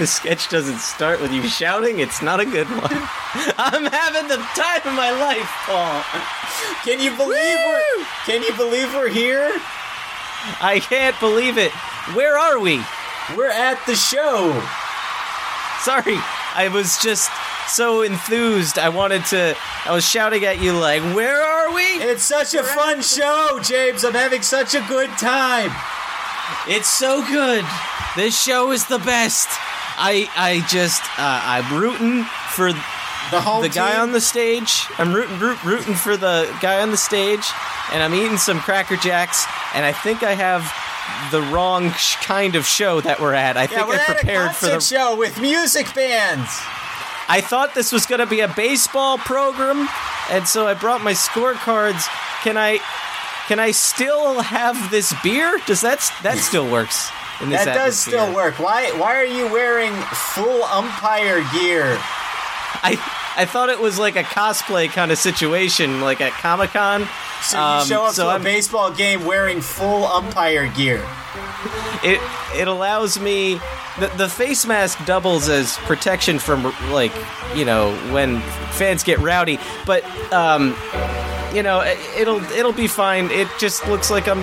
A sketch doesn't start with you shouting, it's not a good one. I'm having the time of my life, Paul. Can you believe we're Can you believe we're here? I can't believe it. Where are we? We're at the show. Sorry, I was just so enthused. I wanted to. I was shouting at you like, "Where are we?" It's such a fun show, James. I'm having such a good time. It's so good. This show is the best. I I just uh, I'm rooting for The home the guy on the stage. I'm rooting root, rooting for the guy on the stage, and I'm eating some Cracker Jacks, and I think I have the wrong sh- kind of show that we're at. I yeah, think we're I at a prepared for the. show with music bands. I thought this was going to be a baseball program, and so I brought my scorecards. Can I? Can I still have this beer? Does that that still works? In this That does still work. Why Why are you wearing full umpire gear? I I thought it was like a cosplay kind of situation, like at Comic Con. So you Um, show up so to a I'm- baseball game wearing full umpire gear. it it allows me the, the face mask doubles as protection from like you know when fans get rowdy but um you know it- it'll it'll be fine it just looks like i'm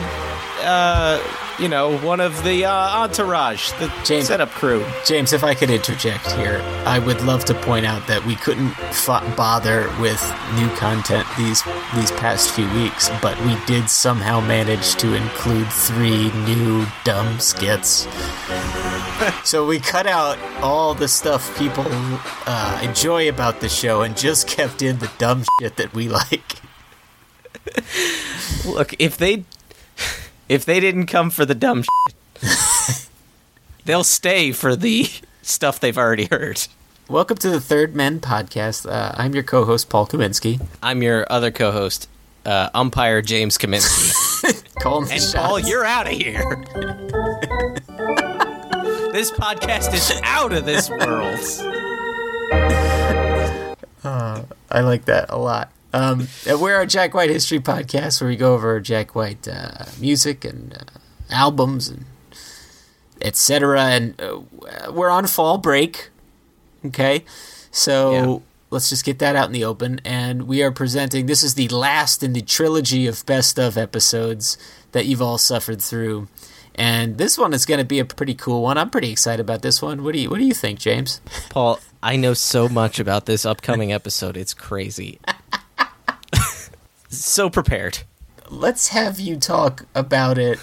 uh you know one of the uh, entourage the James- setup crew James, if I could interject here, I would love to point out that we couldn't f- bother with new content these these past few weeks, but we did somehow manage to include three new dumb skits. so we cut out all the stuff people uh, enjoy about the show and just kept in the dumb shit that we like. look if they if they didn't come for the dumb shit, they'll stay for the stuff they've already heard Welcome to the Third Men podcast. Uh, I'm your co-host Paul Kaminsky. i'm your other co-host uh, umpire james kaminsky the And shots. Paul, you're out of here. this podcast is out of this world. I like that a lot. Um, we're a Jack White history podcast where we go over Jack White uh, music and uh, albums and etc. And uh, we're on fall break. Okay, so Yeah. let's just get that out in the open. And we are presenting. This is the last in the trilogy of best of episodes that you've all suffered through. And this one is going to be a pretty cool one. I'm pretty excited about this one. What do you What do you think, James? Paul, I know so much about this upcoming episode. It's crazy. so prepared. let's have you talk about it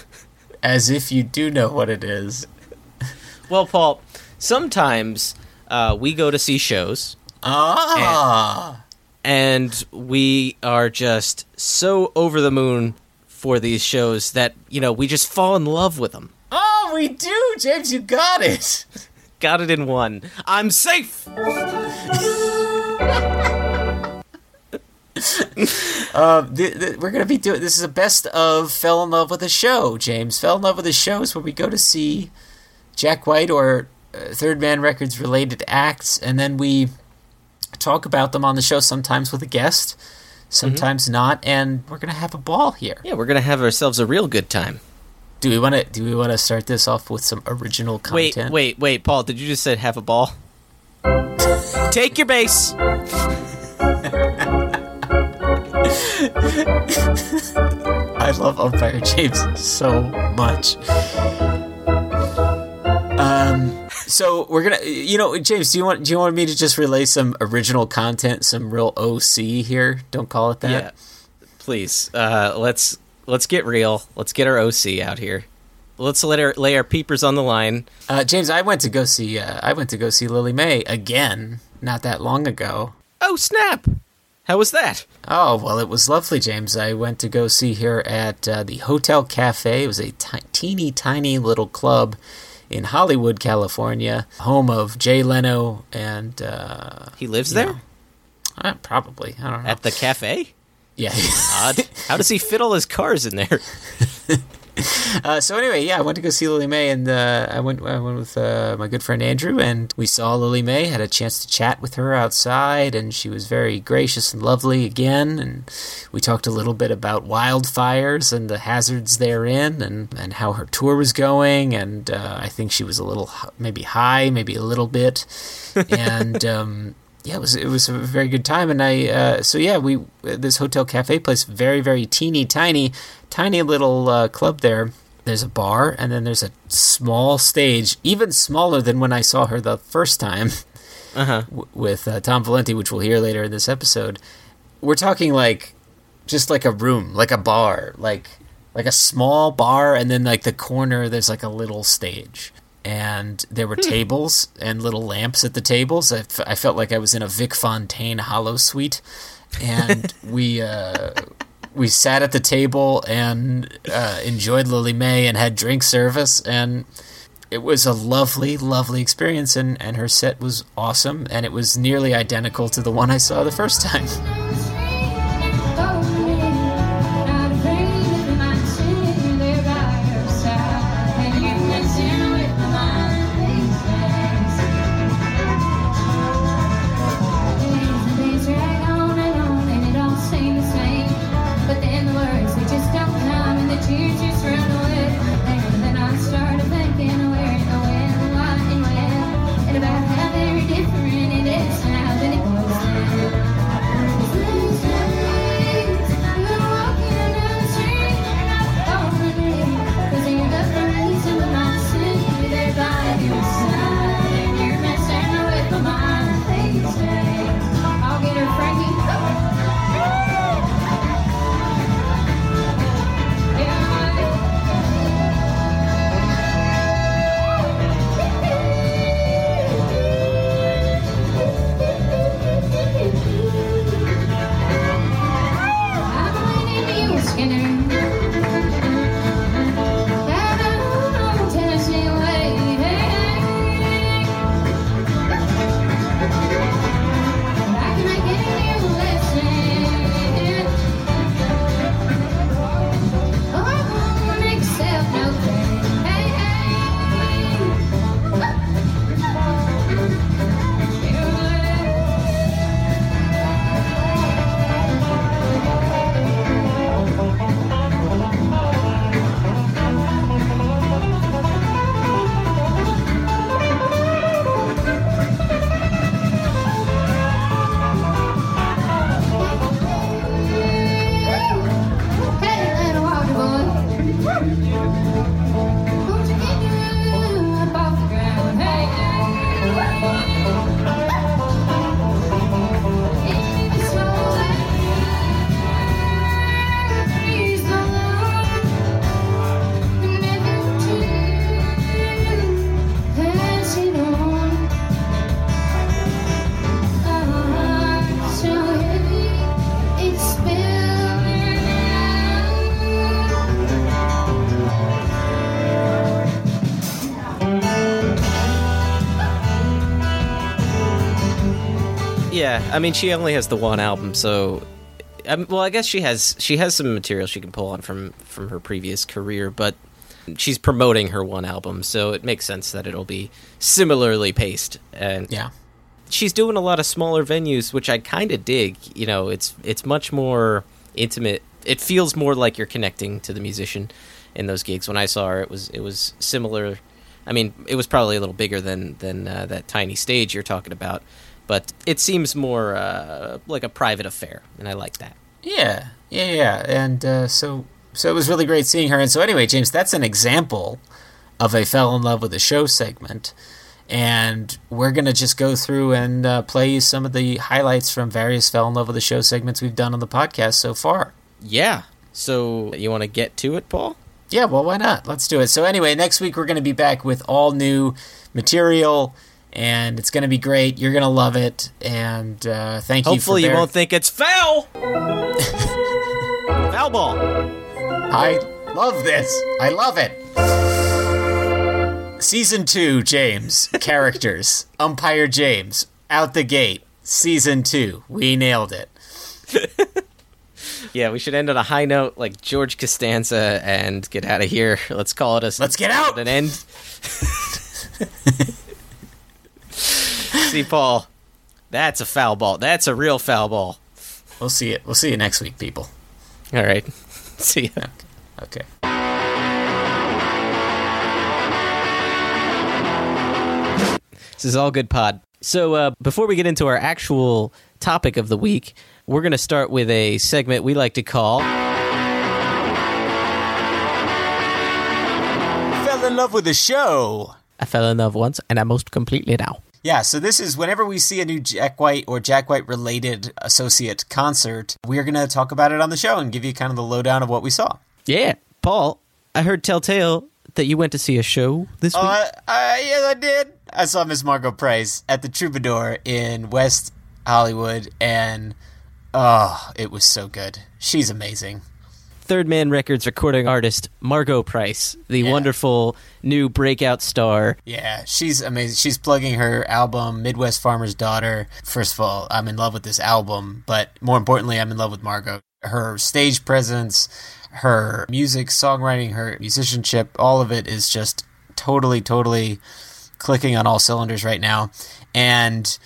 as if you do know what it is. Well, Paul, sometimes uh, we go to see shows Ah. and we are just so over the moon for these shows that you know we just fall in love with them. Oh, we do, James. You got it. Got it in one. I'm safe. Uh, th- th- we're gonna be doing this is a best of fell in love with a show. James fell in love with a show is where we go to see Jack White or uh, Third Man Records related acts, and then we talk about them on the show. Sometimes with a guest, sometimes not, and we're gonna have a ball here. Yeah, we're gonna have ourselves a real good time. Do we want to? Do we want to start this off with some original content? Wait, wait, wait, Paul. Did you just say have a ball? Take your base. I love Umpire James so much. Um, so we're gonna, you know, James, do you want do you want me to just relay some original content, some real OC here? Don't call it that. Yeah, please. Uh, let's let's get real. Let's get our OC out here. Let's let our lay our peepers on the line. Uh, James, I went to go see, uh, I went to go see Lillie Mae again, not that long ago. Oh snap! How was that? Oh well, it was lovely, James. I went to go see her at uh, the Hotel Cafe. It was a teeny tiny little club in Hollywood, California, home of Jay Leno and uh, He lives there uh, probably I don't know. at the cafe. yeah. Odd. How does he fit all his cars in there? uh, so anyway, yeah, I went to go see Lillie Mae, and uh, I went I went with uh, my good friend Andrew, and we saw Lillie Mae. Had a chance to chat with her outside, and she was very gracious and lovely again. And we talked a little bit about wildfires and the hazards therein, and and how her tour was going. And uh, I think she was a little maybe high, maybe a little bit, and. Um, yeah, it was it was a very good time, and I uh, so yeah we this hotel cafe place very very teeny tiny tiny little uh, club there. There's a bar, and then there's a small stage, even smaller than when I saw her the first time Uh huh. w- with uh, Tom Valenti, which we'll hear later in this episode. We're talking like just like a room, like a bar, like like a small bar, and then like the corner there's like a little stage, and there were tables and little lamps at the tables. I, f- I felt like I was in a Vic Fontaine holosuite, and we. Uh, we sat at the table and uh, enjoyed Lillie Mae and had drink service and it was a lovely, lovely experience, and, and her set was awesome, and it was nearly identical to the one I saw the first time. I mean, she only has the one album, so. Um, well, I guess she has she has some material she can pull on from from her previous career, but she's promoting her one album, so it makes sense that it'll be similarly paced. And Yeah. she's doing a lot of smaller venues, which I kind of dig. You know, it's it's much more intimate. It feels more like you're connecting to the musician in those gigs. When I saw her, it was it was similar. I mean, it was probably a little bigger than than uh, that tiny stage you're talking about, but it seems more uh, like a private affair, and I like that. Yeah, yeah, yeah. And uh, so, so it was really great seeing her. And so, anyway, James, that's an example of a fell in love with a show segment. And we're gonna just go through and uh, play you some of the highlights from various fell in love with the show segments we've done on the podcast so far. Yeah. So you want to get to it, Paul? Yeah, well, why not? Let's do it. So, anyway, next week we're going to be back with all new material, and it's going to be great. You're going to love it, and uh, thank Hopefully, you. Hopefully, you won't think it's foul. foul ball. I love this. I love it. Season two, James. Characters. Umpire James. Out the gate. Season two. We nailed it. Yeah, we should end on a high note like George Costanza and get out of here. Let's call it a Let's get out! an end. See, Paul, that's a foul ball. That's a real foul ball. We'll see it. We'll see you next week, people. All right. See ya. Okay. This is all good pod. So uh, before we get into our actual topic of the week, we're going to start with a segment we like to call. Fell in love with the show. I fell in love once and I most completely now. Yeah, so this is whenever we see a new Jack White or Jack White related associate concert, we're going to talk about it on the show and give you kind of the lowdown of what we saw. Yeah, Paul, I heard Telltale that you went to see a show this week. Uh, uh, yes, I did. I saw Miss Margo Price at the Troubadour in West Hollywood, and oh, it was so good. She's amazing. Third Man Records recording artist Margo Price, the Yeah. wonderful new breakout star. Yeah, she's amazing. She's plugging her album, Midwest Farmer's Daughter. First of all, I'm in love with this album, but more importantly, I'm in love with Margo. Her stage presence, her music, songwriting, her musicianship, all of it is just totally, totally clicking on all cylinders right now. And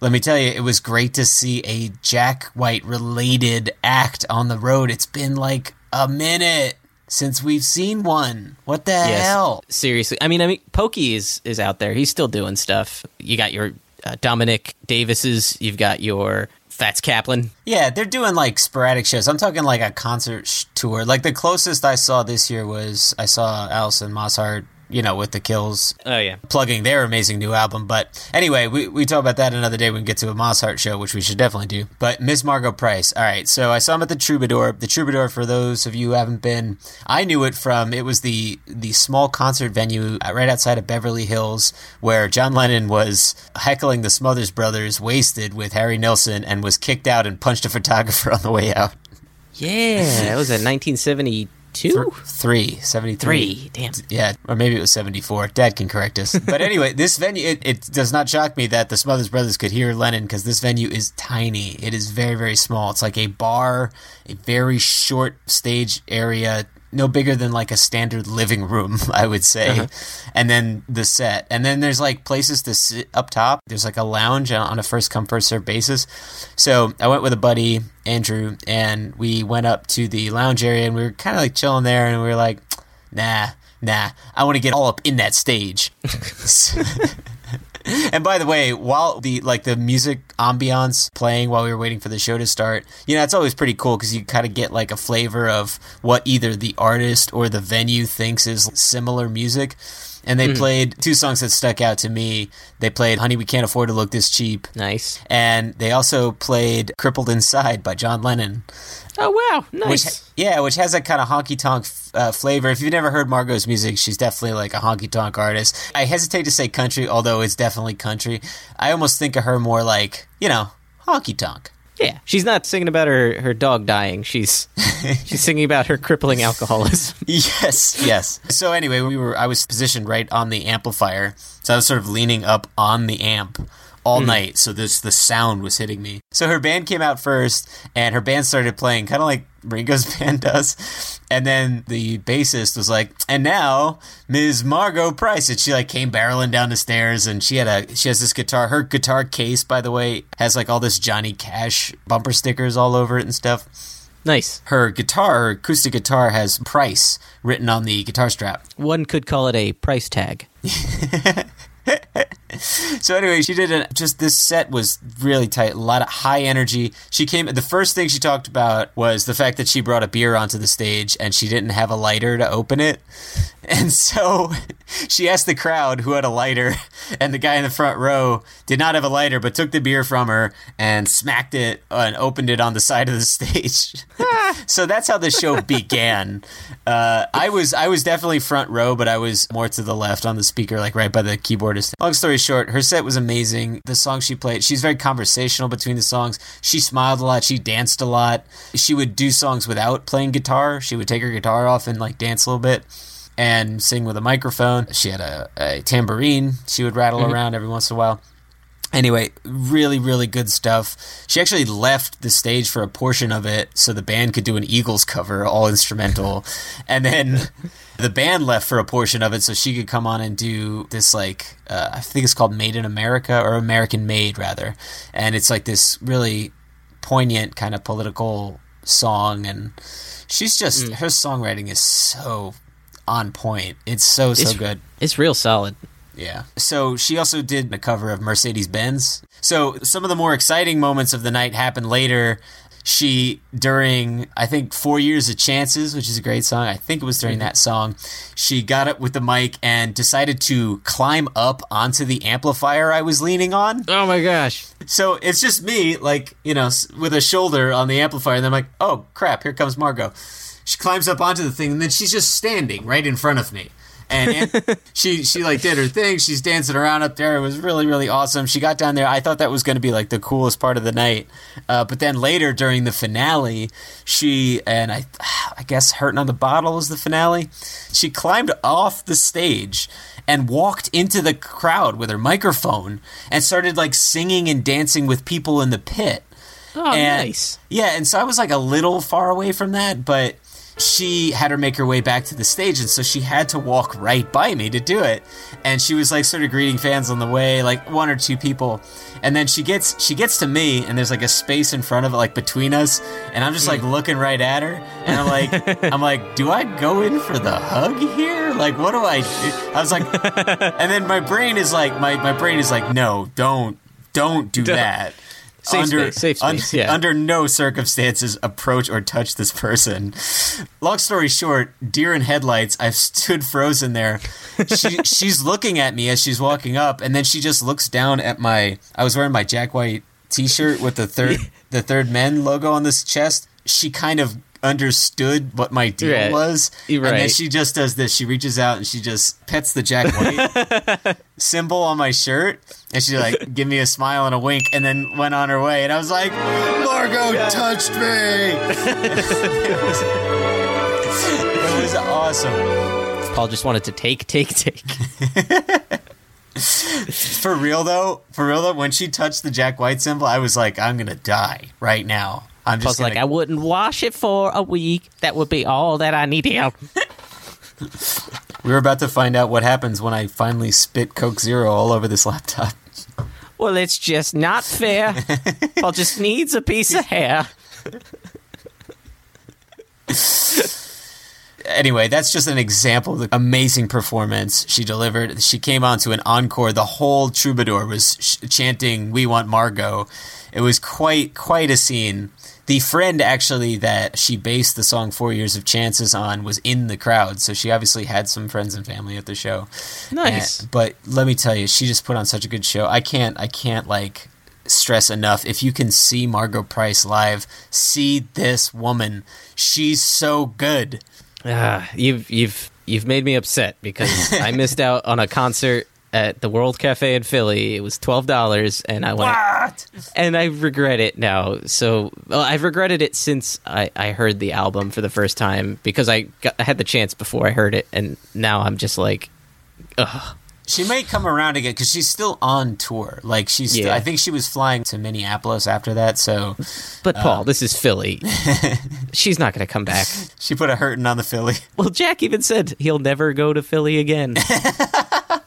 let me tell you, it was great to see a Jack White related act on the road. It's been like a minute since we've seen one. What the hell? Seriously, I mean, I mean, Pokey is is out there. He's still doing stuff. You got your uh, Dominic Davises. You've got your Fats Kaplan. Yeah, they're doing like sporadic shows. I'm talking like a concert sh- tour. Like the closest I saw this year was I saw Alison Mosshart, you know, with the Kills Oh yeah, plugging their amazing new album. But anyway, we, we talk about that another day when we get to a Mosshart show, which we should definitely do. But Miss Margo Price. All right, so I saw him at the Troubadour. The Troubadour, for those of you who haven't been, I knew it from it was the the small concert venue right outside of Beverly Hills where John Lennon was heckling the Smothers Brothers, wasted with Harry Nilsson, and was kicked out and punched a photographer on the way out. yeah. that was in 1972. Three, 73. Three. Damn. Yeah, or maybe it was 74. Dad can correct us. But anyway, this venue, it, it does not shock me that the Smothers Brothers could hear Lennon because this venue is tiny. It is very, very small. It's like a bar, a very short stage area, no bigger than like a standard living room, I would say. Uh-huh. And then the set. And then there's like places to sit up top. There's like a lounge on on a first come, first serve basis. So I went with a buddy, Andrew, and we went up to the lounge area and we were kind of like chilling there and we were like, nah, nah, I want to get all up in that stage. and by the way, while the like the music ambiance playing while we were waiting for the show to start, you know, it's always pretty cool because you kind of get like a flavor of what either the artist or the venue thinks is similar music. And they played two songs that stuck out to me. They played "Honey, We Can't Afford to Look This Cheap," Nice. and they also played "Crippled Inside" by John Lennon. Oh wow, Which, nice. yeah, which has that kind of honky tonk uh, flavor. If you've never heard Margo's music, she's definitely like a honky tonk artist. I hesitate to say country, although it's definitely country. I almost think of her more like, you know, honky tonk. Yeah, she's not singing about her, her dog dying. She's she's singing about her crippling alcoholism. Yes, yes. So anyway, we were I was positioned right on the amplifier. So I was sort of leaning up on the amp all hmm. night. So this the sound was hitting me. So her band came out first, and her band started playing, kind of like Ringo's band does. And then the bassist was like, "And now Ms. Margo Price." And she like came barreling down the stairs, and she had a she has this guitar. Her guitar case, by the way, has like all this Johnny Cash bumper stickers all over it and stuff Nice. her guitar, her acoustic guitar, has price written on the guitar strap. One could call it a price tag. So anyway, she did a, just this set was really tight, a lot of high energy. She came. The first thing she talked about was the fact that she brought a beer onto the stage and she didn't have a lighter to open it, and so she asked the crowd who had a lighter, and the guy in the front row did not have a lighter, but took the beer from her and smacked it and opened it on the side of the stage. so that's how the show began. Uh, I was I was definitely front row, but I was more to the left on the speaker, like right by the keyboardist. Long story short, her set was amazing. The songs she played, she's very conversational between the songs. She smiled a lot. She danced a lot. She would do songs without playing guitar. She would take her guitar off and like dance a little bit and sing with a microphone. She had a, a tambourine. She would rattle mm-hmm. around every once in a while. Anyway, really, really good stuff. She actually left the stage for a portion of it so the band could do an Eagles cover, all instrumental. and then the band left for a portion of it so she could come on and do this, like, uh, I think it's called Made in America or American Made, rather. And it's like this really poignant kind of political song. And she's just, her songwriting is so on point. It's so, so It's- good. It's real solid. Yeah. So she also did a cover of Mercedes Benz. So some of the more exciting moments of the night happened later. She, during, I think, Four Years of Chances, which is a great song, I think it was during mm-hmm. that song, she got up with the mic and decided to climb up onto the amplifier I was leaning on. Oh my gosh. So it's just me, like, you know, with a shoulder on the amplifier. And I'm like, oh, crap, here comes Margo. She climbs up onto the thing, and then she's just standing right in front of me. And, and she she like did her thing. She's dancing around up there. It was really really awesome. She got down there. I thought that was going to be like the coolest part of the night. Uh, but then later during the finale, she and I I guess hurting on the bottle was the finale. She climbed off the stage and walked into the crowd with her microphone and started like singing and dancing with people in the pit. Oh, And- nice. Yeah, and so I was like a little far away from that, but she had her make her way back to the stage, and so she had to walk right by me to do it. And she was like sort of greeting fans on the way, like one or two people. And then she gets she gets to me, and there's like a space in front of it, like between us, and I'm just like mm. looking right at her, and I'm like I'm like, do I go in for the hug here? Like, what do I? do? I was like, and then my brain is like my my brain is like, no, don't don't do that. Safe space, safe un- yeah. under no circumstances approach or touch this person. Long story short, deer in headlights, I've stood frozen there. She, she's looking at me as she's walking up, and then she just looks down at my. I was wearing my Jack White T-shirt with the third the third men logo on this chest. She kind of understood what my deal Right. was, You're and then she just does this. She reaches out and she just pets the Jack White symbol on my shirt, and she like give me a smile and a wink, and then went on her way. And I was like, Margo touched me. it, was, it was awesome. Paul just wanted to take, take, take. For real though, for real though, when she touched the Jack White symbol, I was like, I'm gonna die right now. I'm just like, I wouldn't wash it for a week. That would be all that I needed. we were about to find out what happens when I finally spit Coke Zero all over this laptop. Well, it's just not fair. Paul just needs a piece of hair. anyway, that's just an example of the amazing performance she delivered. She came on to an encore. The whole troubadour was sh- chanting "We want Margo." It was quite quite a scene. The friend actually that she based the song Four Years of Chances on was in the crowd, so she obviously had some friends and family at the show. Nice. And- but let me tell you, she just put on such a good show. I can't I can't like stress enough if you can see Margo Price live, see this woman. She's so good. Ah, you've you've you've made me upset because I missed out on a concert at the World Cafe in Philly. It was twelve dollars, and I went, What? and I regret it now. So well, I've regretted it since I, I heard the album for the first time because I got, I had the chance before I heard it, and now I'm just like, ugh. She may come around again because she's still on tour. Like she's, still, I think she was flying to Minneapolis after that. So But uh, Paul, this is Philly. She's not going to come back. she put a hurting on the Philly. Well, Jack even said he'll never go to Philly again,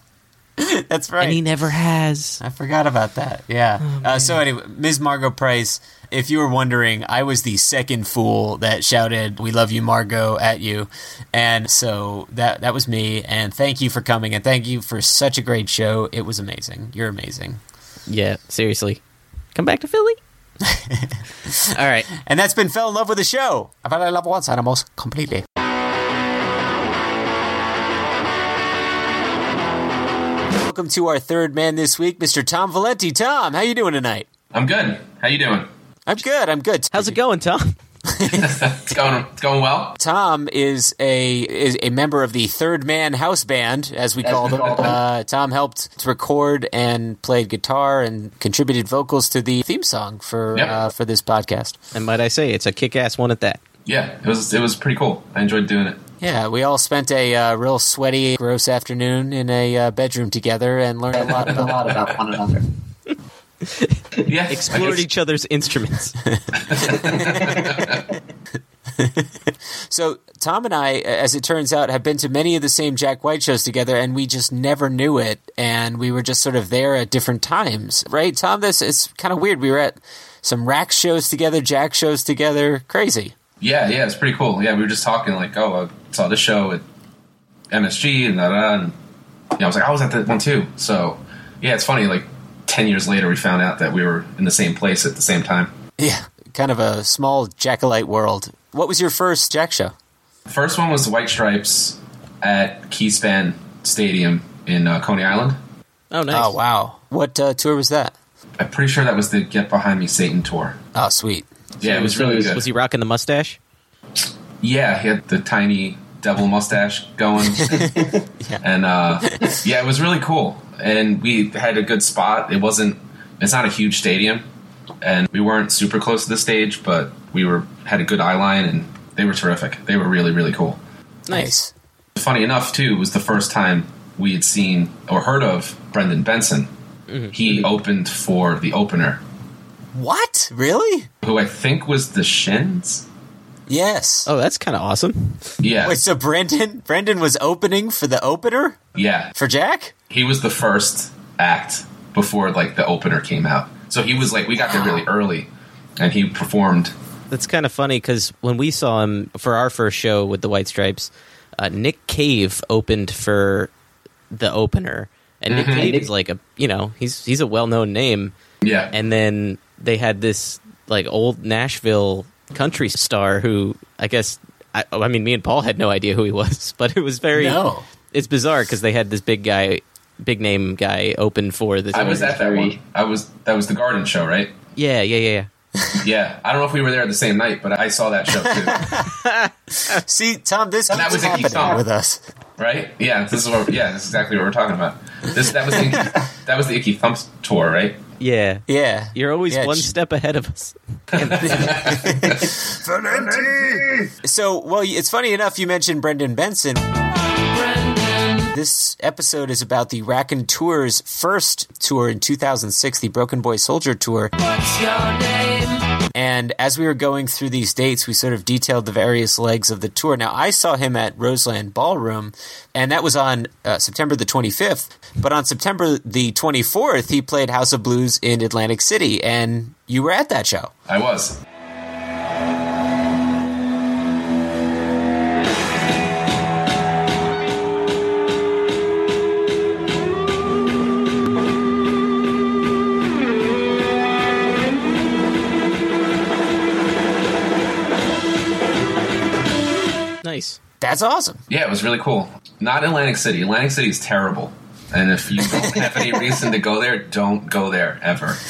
That's right. and he never has. I forgot about that. Yeah. uh, so anyway, Ms. Margo Price. If you were wondering, I was the second fool that shouted "We love you, Margo" at you, and so that that was me. And thank you for coming, and thank you for such a great show. It was amazing. You're amazing. Yeah, seriously, come back to Philly. All right. And that's been fell in love with the show. I fell in love once, animals completely. Welcome to our third man this week, Mr. Tom Valenti. Tom, how you doing tonight? I'm good. How you doing? I'm good. I'm good. How's it going, Tom? It's going. It's going well. Tom is a is a member of the Third Man House Band, as we call we them. call them. Uh, Tom helped to record and played guitar and contributed vocals to the theme song for Yep. uh, for this podcast. And might I say, it's a kick-ass one at that. Yeah, it was. It was pretty cool. I enjoyed doing it. Yeah, we all spent a uh, real sweaty, gross afternoon in a uh, bedroom together and learned a lot a about. lot about one another. Yeah, Explored each other's instruments. So Tom and I, as it turns out, have been to many of the same Jack White shows together, and we just never knew it, and we were just sort of there at different times, right? Tom, this is kind of weird. We were at some Rack shows together, Jack shows together, crazy. Yeah, yeah, it's pretty cool. Yeah, we were just talking like, oh, I saw this show at MSG and da da, and yeah, I was like, I was at that one too. So yeah, it's funny. Like ten years later, we found out that we were in the same place at the same time. Yeah, kind of a small Jackalite world. What was your first Jack show? The first one was the White Stripes at Keyspan Stadium in uh, Coney Island. Oh, nice. Oh wow, what uh, tour was that? I'm pretty sure that was the Get Behind Me Satan tour. Oh sweet. Yeah, it was really good. Was he rocking the mustache? Yeah, he had the tiny devil mustache going. And uh, yeah, it was really cool. And we had a good spot. It wasn't it's not a huge stadium and we weren't super close to the stage, but we were had a good eye line and they were terrific. They were really, really cool. Nice. Funny enough too, it was the first time we had seen or heard of Brendan Benson. He opened for the opener, What? Really? who I think was the Shins. Yes. Oh, that's kind of awesome. Yeah. Wait, so Brendan Brendan was opening for the opener Yeah. for Jack? he was the first act before like the opener came out. So he was like we got there really early and he performed That's kind of funny because when we saw him for our first show with the White Stripes, uh, Nick Cave opened for the opener, and Nick Cave is like a you know he's he's a well known name, yeah. and then they had this like old Nashville country star who I guess I, I mean me and Paul had no idea who he was, but it was very No. it's bizarre because they had this big guy, big name guy open for this. I was at that one. I was that was the Garden show, right? yeah, yeah, yeah, yeah. Yeah. I don't know if we were there the same night, but I saw that show too. See, Tom, this That keeps was a key happening song. with us. right? Yeah, this is what yeah, this is exactly what we're talking about. This that was the Icky, that was the Icky Thumps tour, right? Yeah. Yeah. You're always Yeah, one ch- step ahead of us. So, well, it's funny enough you mentioned Brendan Benson. This episode is about the Raconteurs' first tour in 2006, the Broken Boy Soldier Tour. And as we were going through these dates, we sort of detailed the various legs of the tour. Now, I saw him at Roseland Ballroom, and that was on uh, September the 25th. But on September the 24th, he played House of Blues in Atlantic City, and you were at that show. I was. That's awesome. Yeah, it was really cool. Not Atlantic City. Atlantic City is terrible. And if you don't have any reason to go there, don't go there ever.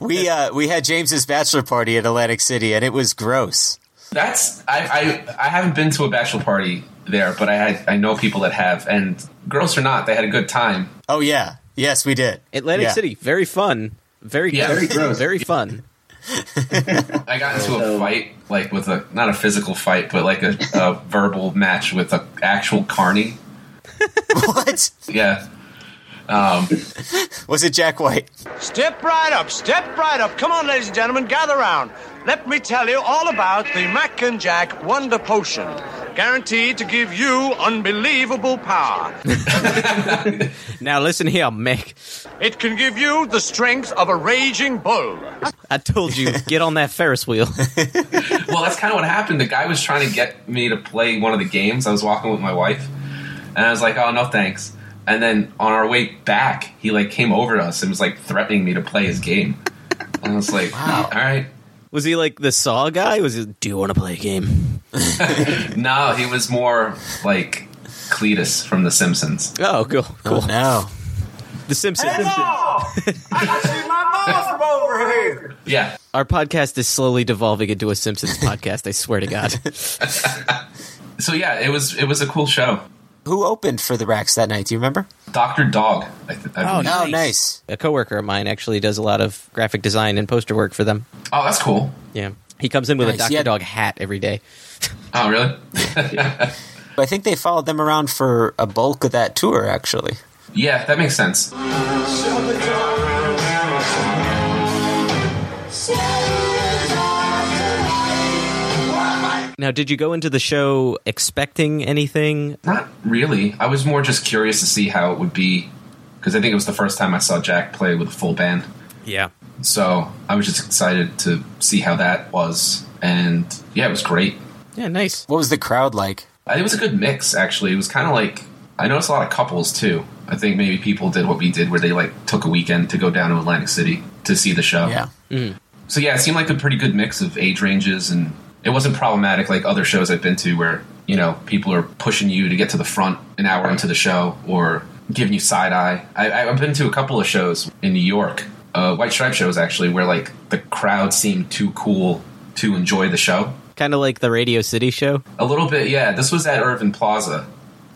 We uh, we had James's bachelor party at Atlantic City, and it was gross. That's I, I I haven't been to a bachelor party there, but I had, I know people that have, and gross or not, they had a good time. Oh yeah, yes, we did. Atlantic Yeah. City, very fun. Very Yeah. very, Very gross. very fun. I got into a fight, like with a not a physical fight, but like a, a verbal match with a actual carny. what? Yeah. Um, Was it Jack White? Step right up, step right up. Come on, ladies and gentlemen, gather round. Let me tell you all about the Mac and Jack Wonder Potion. Guaranteed to give you unbelievable power. Now listen here, Mick. It can give you the strength of a raging bull. I told you, get on that Ferris wheel. well, that's kind of what happened. The guy was trying to get me to play one of the games. I was walking with my wife, and I was like, "Oh no, thanks." And then on our way back, he like came over to us and was like threatening me to play his game. And I was like, Wow. "All right." Was he like the Saw guy? Was he? Do you want to play a game? No, he was more like Cletus from The Simpsons. Oh, cool, oh, cool. Oh no. The Simpsons. I see my mom from over here. Yeah, Our podcast is slowly devolving into a Simpsons podcast. I swear to God. so yeah, it was it was a cool show. Who opened for the Racks that night? Do you remember? Doctor Dog. I th- I oh, believe. Oh, nice. a coworker of mine actually does a lot of graphic design and poster work for them. oh, that's cool. Yeah, he comes in with Nice, a Doctor yeah. Dog hat every day. Oh, really? I think they followed them around for a bulk of that tour, actually. yeah, that makes sense. Now, did you go into the show expecting anything? Not really. I was more just curious to see how it would be because I think it was the first time I saw Jack play with a full band. Yeah. So I was just excited to see how that was, and yeah, it was great. Yeah, nice. What was the crowd like? Uh, It was a good mix, actually. It was kind of like I noticed a lot of couples too. I think maybe people did what we did, where they like took a weekend to go down to Atlantic City to see the show. Yeah. So yeah, it seemed like a pretty good mix of age ranges, and it wasn't problematic like other shows I've been to, where you know people are pushing you to get to the front an hour into the show or giving you side eye. I, I've been to a couple of shows in New York, uh, White Stripe shows actually, where like the crowd seemed too cool to enjoy the show. Kind of like the Radio City show. A little bit, yeah. This was at Irving Plaza.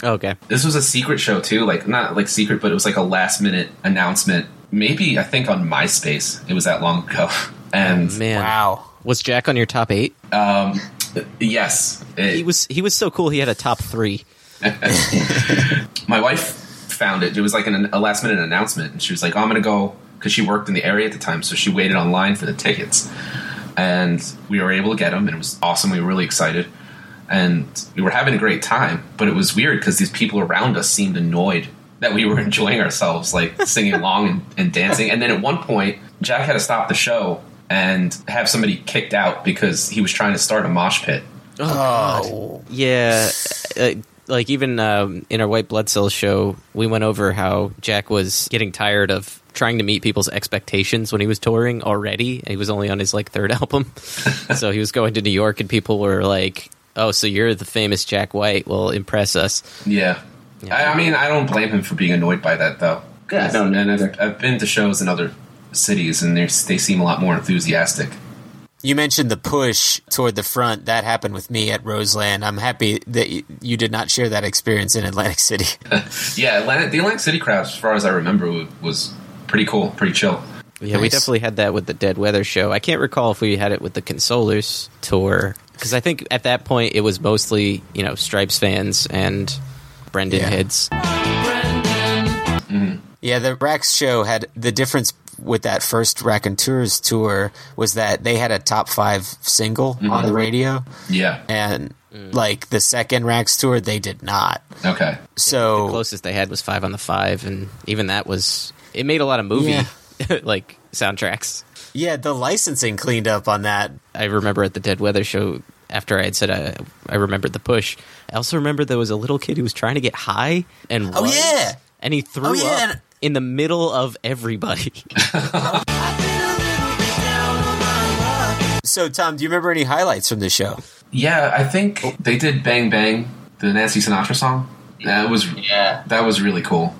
Okay. This was a secret show too, like not like secret, but it was like a last minute announcement. Maybe I think on MySpace. It was that long ago, and Man. Wow. Was Jack on your top eight? um, yes, it- He was. He was so cool. He had a top three. my wife found it. It was like an, a last minute announcement, and she was like, oh, "I'm going to go," because she worked in the area at the time, so she waited online for the tickets, and we were able to get them, and it was awesome. We were really excited, and we were having a great time. But it was weird because these people around us seemed annoyed that we were enjoying ourselves, like singing along and, and dancing. And then at one point, Jack had to stop the show and have somebody kicked out because he was trying to start a mosh pit. Oh. Yeah, uh, like even um, in our White Blood Cells show, we went over how Jack was getting tired of trying to meet people's expectations when he was touring already. He was only on his like third album, so he was going to New York, and people were like, "Oh, so you're the famous Jack White? Well, impress us." Yeah. I, I mean, I don't blame him for being annoyed by that, though. Yeah, I don't and. I've, I've been to shows in other cities, and they're- seem a lot more enthusiastic. You mentioned the push toward the front. That happened with me at Roseland. I'm happy that you did not share that experience in Atlantic City. Yeah, Atlantic, the Atlantic City crowd, as far as I remember, was pretty cool, pretty chill. Yeah, we definitely had that with the Dead Weather show. I can't recall if we had it with the Consolers tour because I think at that point it was mostly you know Stripes fans and Brendan Yeah. heads. Mm-hmm. Yeah, the Rax show had the difference with that first Raconteurs tour was that they had a top five single on mm-hmm. the radio, Yeah. and like the second Rax tour, they did not. Okay. So Closest they had was Five on the Five, and even that was it made a lot of movie Yeah. like soundtracks. yeah, the licensing cleaned up on that. I remember at the Dead Weather show after I had said I, I remembered the push. I also remember there was a little kid who was trying to get high and Oh was, yeah, and he threw Oh, yeah. up in the middle of everybody. So Tom, do you remember any highlights from the show? Yeah, I think they did "Bang Bang," the Nancy Sinatra song. That was Yeah. that was really cool.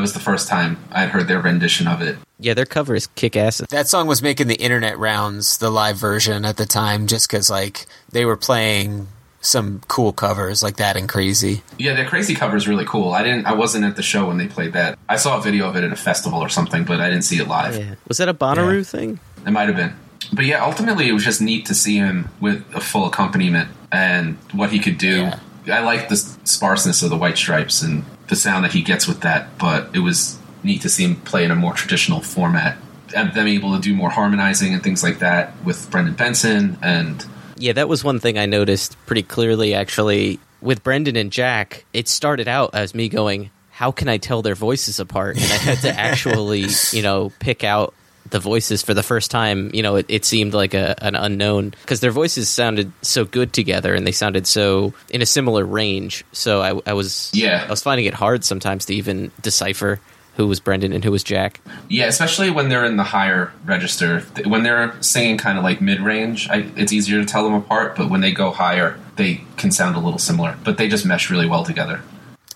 Was the first time I'd heard their rendition of it. Yeah, their cover is kick ass. That song was making the internet rounds, the live version at the time, just because like they were playing some cool covers like that and crazy. Yeah, their crazy cover is really cool. I didn't. I wasn't at the show when they played that. I saw a video of it at a festival or something, but I didn't see it live. Yeah. Was that a Bonnaroo Yeah. thing? It might have been. But yeah, ultimately it was just neat to see him with a full accompaniment and what he could do. Yeah. I like the sparseness of the White Stripes and the sound that he gets with that, but it was neat to see him play in a more traditional format. And them able to do more harmonizing and things like that with Brendan Benson and Yeah, that was one thing I noticed pretty clearly actually with Brendan and Jack. It started out as me going, "How can I tell their voices apart?" And I had to actually, you know, pick out the voices for the first time. You know, it, it seemed like a, an unknown because their voices sounded so good together and they sounded so in a similar range. So I, I was, Yeah. I was finding it hard sometimes to even decipher who was Brendan and who was Jack. Yeah, especially when they're in the higher register. When they're singing kind of like mid range, it's easier to tell them apart. But when they go higher, they can sound a little similar. But they just mesh really well together.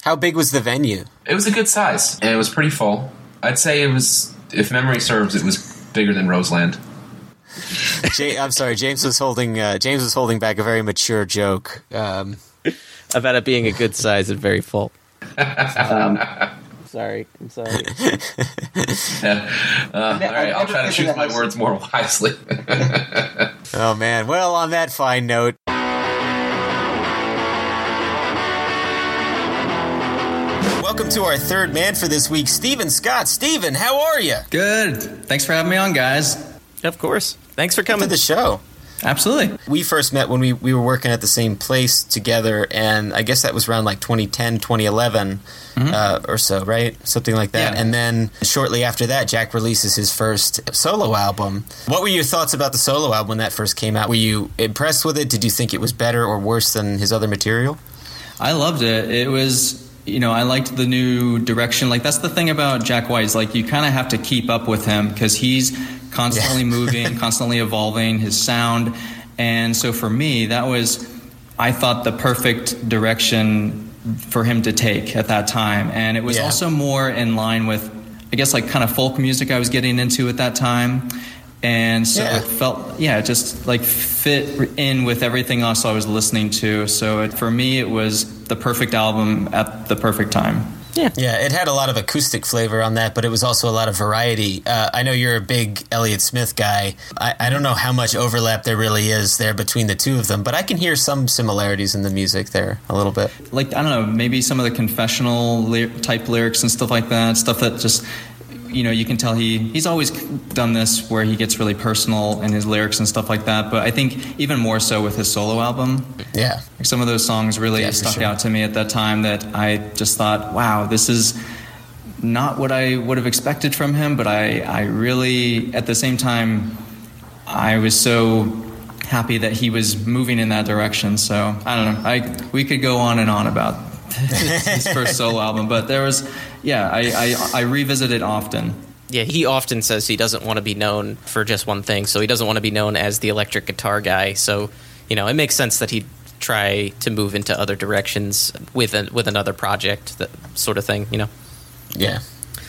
How big was the venue? It was a good size, and it was pretty full. I'd say it was, if memory serves, it was bigger than Roseland. Ja- I'm sorry, James was holding uh, James was holding back a very mature joke. Um, About it being a good size and very full. Um, sorry, I'm sorry. Yeah. Uh, all right, I'll try to choose my words more wisely. oh man. Well, on that fine note. Welcome to our third man for this week, Stephen Scott. Stephen, how are you? Good. Thanks for having me on, guys. Of course. Thanks for coming To the show. Absolutely. We first met when we, we were working at the same place together, and I guess that was around like 2010, 2011 uh, or so, right? Something like that. Yeah. And then shortly after that, Jack releases his first solo album. What were your thoughts about the solo album when that first came out? Were you impressed with it? Did you think it was better or worse than his other material? I loved it. It was, you know, I liked the new direction. Like that's the thing about Jack White is like you kind of have to keep up with him because he's constantly Yeah. moving, constantly evolving his sound. And so for me, that was, I thought the perfect direction for him to take at that time. And it was Yeah. also more in line with, I guess, like kind of folk music I was getting into at that time. And so Yeah. it felt, yeah, it just like fit in with everything else I was listening to. So it, for me, it was the perfect album at the perfect time. Yeah, yeah, it had a lot of acoustic flavor on that, but it was also a lot of variety. Uh, I know you're a big Elliott Smith guy. I, I don't know how much overlap there really is there between the two of them, but I can hear some similarities in the music there a little bit. Like, I don't know, maybe some of the confessional ly- type lyrics and stuff like that, stuff that just, you know, you can tell he, he's always done this where he gets really personal in his lyrics and stuff like that. But I think even more so with his solo album, Yeah. Like some of those songs really Yeah, stuck sure. out to me at that time that I just thought, wow, this is not what I would have expected from him, but I, I really, at the same time, I was so happy that he was moving in that direction. So I don't know. I we could go on and on about his first solo album, but there was, yeah, I, I, I revisit it often. Yeah, he often says he doesn't want to be known for just one thing. So he doesn't want to be known as the electric guitar guy. So, you know, it makes sense that he'd try to move into other directions with a, with another project, that sort of thing. You know. Yeah.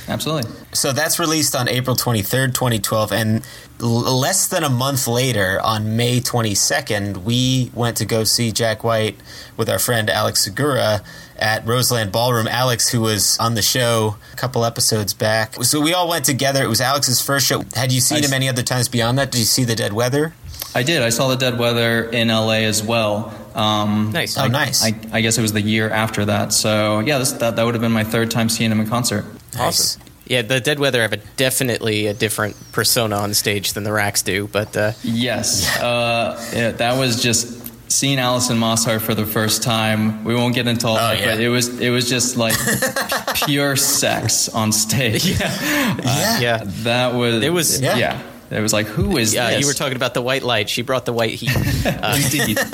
Absolutely. So that's released on April 23rd, 2012. And l- less than a month later, on May 22nd, we went to go see Jack White with our friend Alex Segura at Roseland Ballroom. Alex, who was on the show a couple episodes back. So we all went together. It was Alex's first show. Had you seen I him s- any other times beyond that? Did you see The Dead Weather? I did. I saw the Dead Weather in LA as well. Um, Nice. Oh, I- nice. I, I guess it was the year after that. So yeah, this, that that would have been my third time seeing him in concert. Nice. Yeah, the Dead Weather have a definitely a different persona on stage than the Racks do, but uh, Yes, uh, yeah, that was just seeing Alison Mosshart for the first time. We won't get into all that, Oh, yeah. but it was it was just like pure sex on stage. Yeah, yeah. that was It was- yeah. Yeah. It was like who is Yeah, this? you were talking about the white light. She brought the white heat. Uh, Indeed.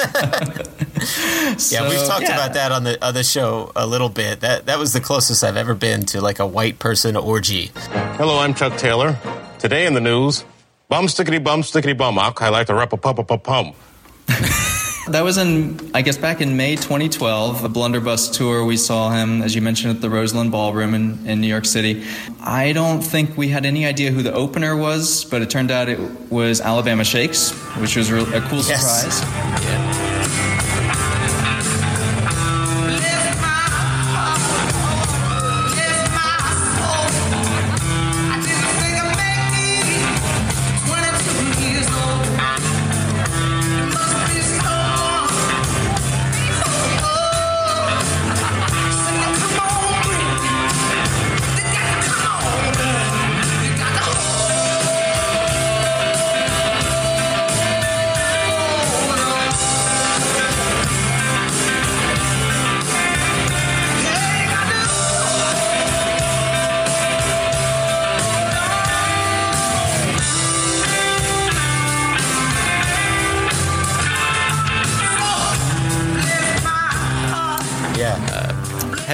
Yeah, we've talked yeah. about that on the on the show a little bit. That that was the closest I've ever been to like a white person orgy. Hello, I'm Chuck Taylor. Today in the news, bum stickety bum stickety bum. I like to rap a pum pum pum pum. That was in, I guess, back in May 2012, the Blunderbuss tour. We saw him, as you mentioned, at the Roseland Ballroom in, in New York City. I don't think we had any idea who the opener was, but it turned out it was Alabama Shakes, which was a cool Yes. surprise. Yeah.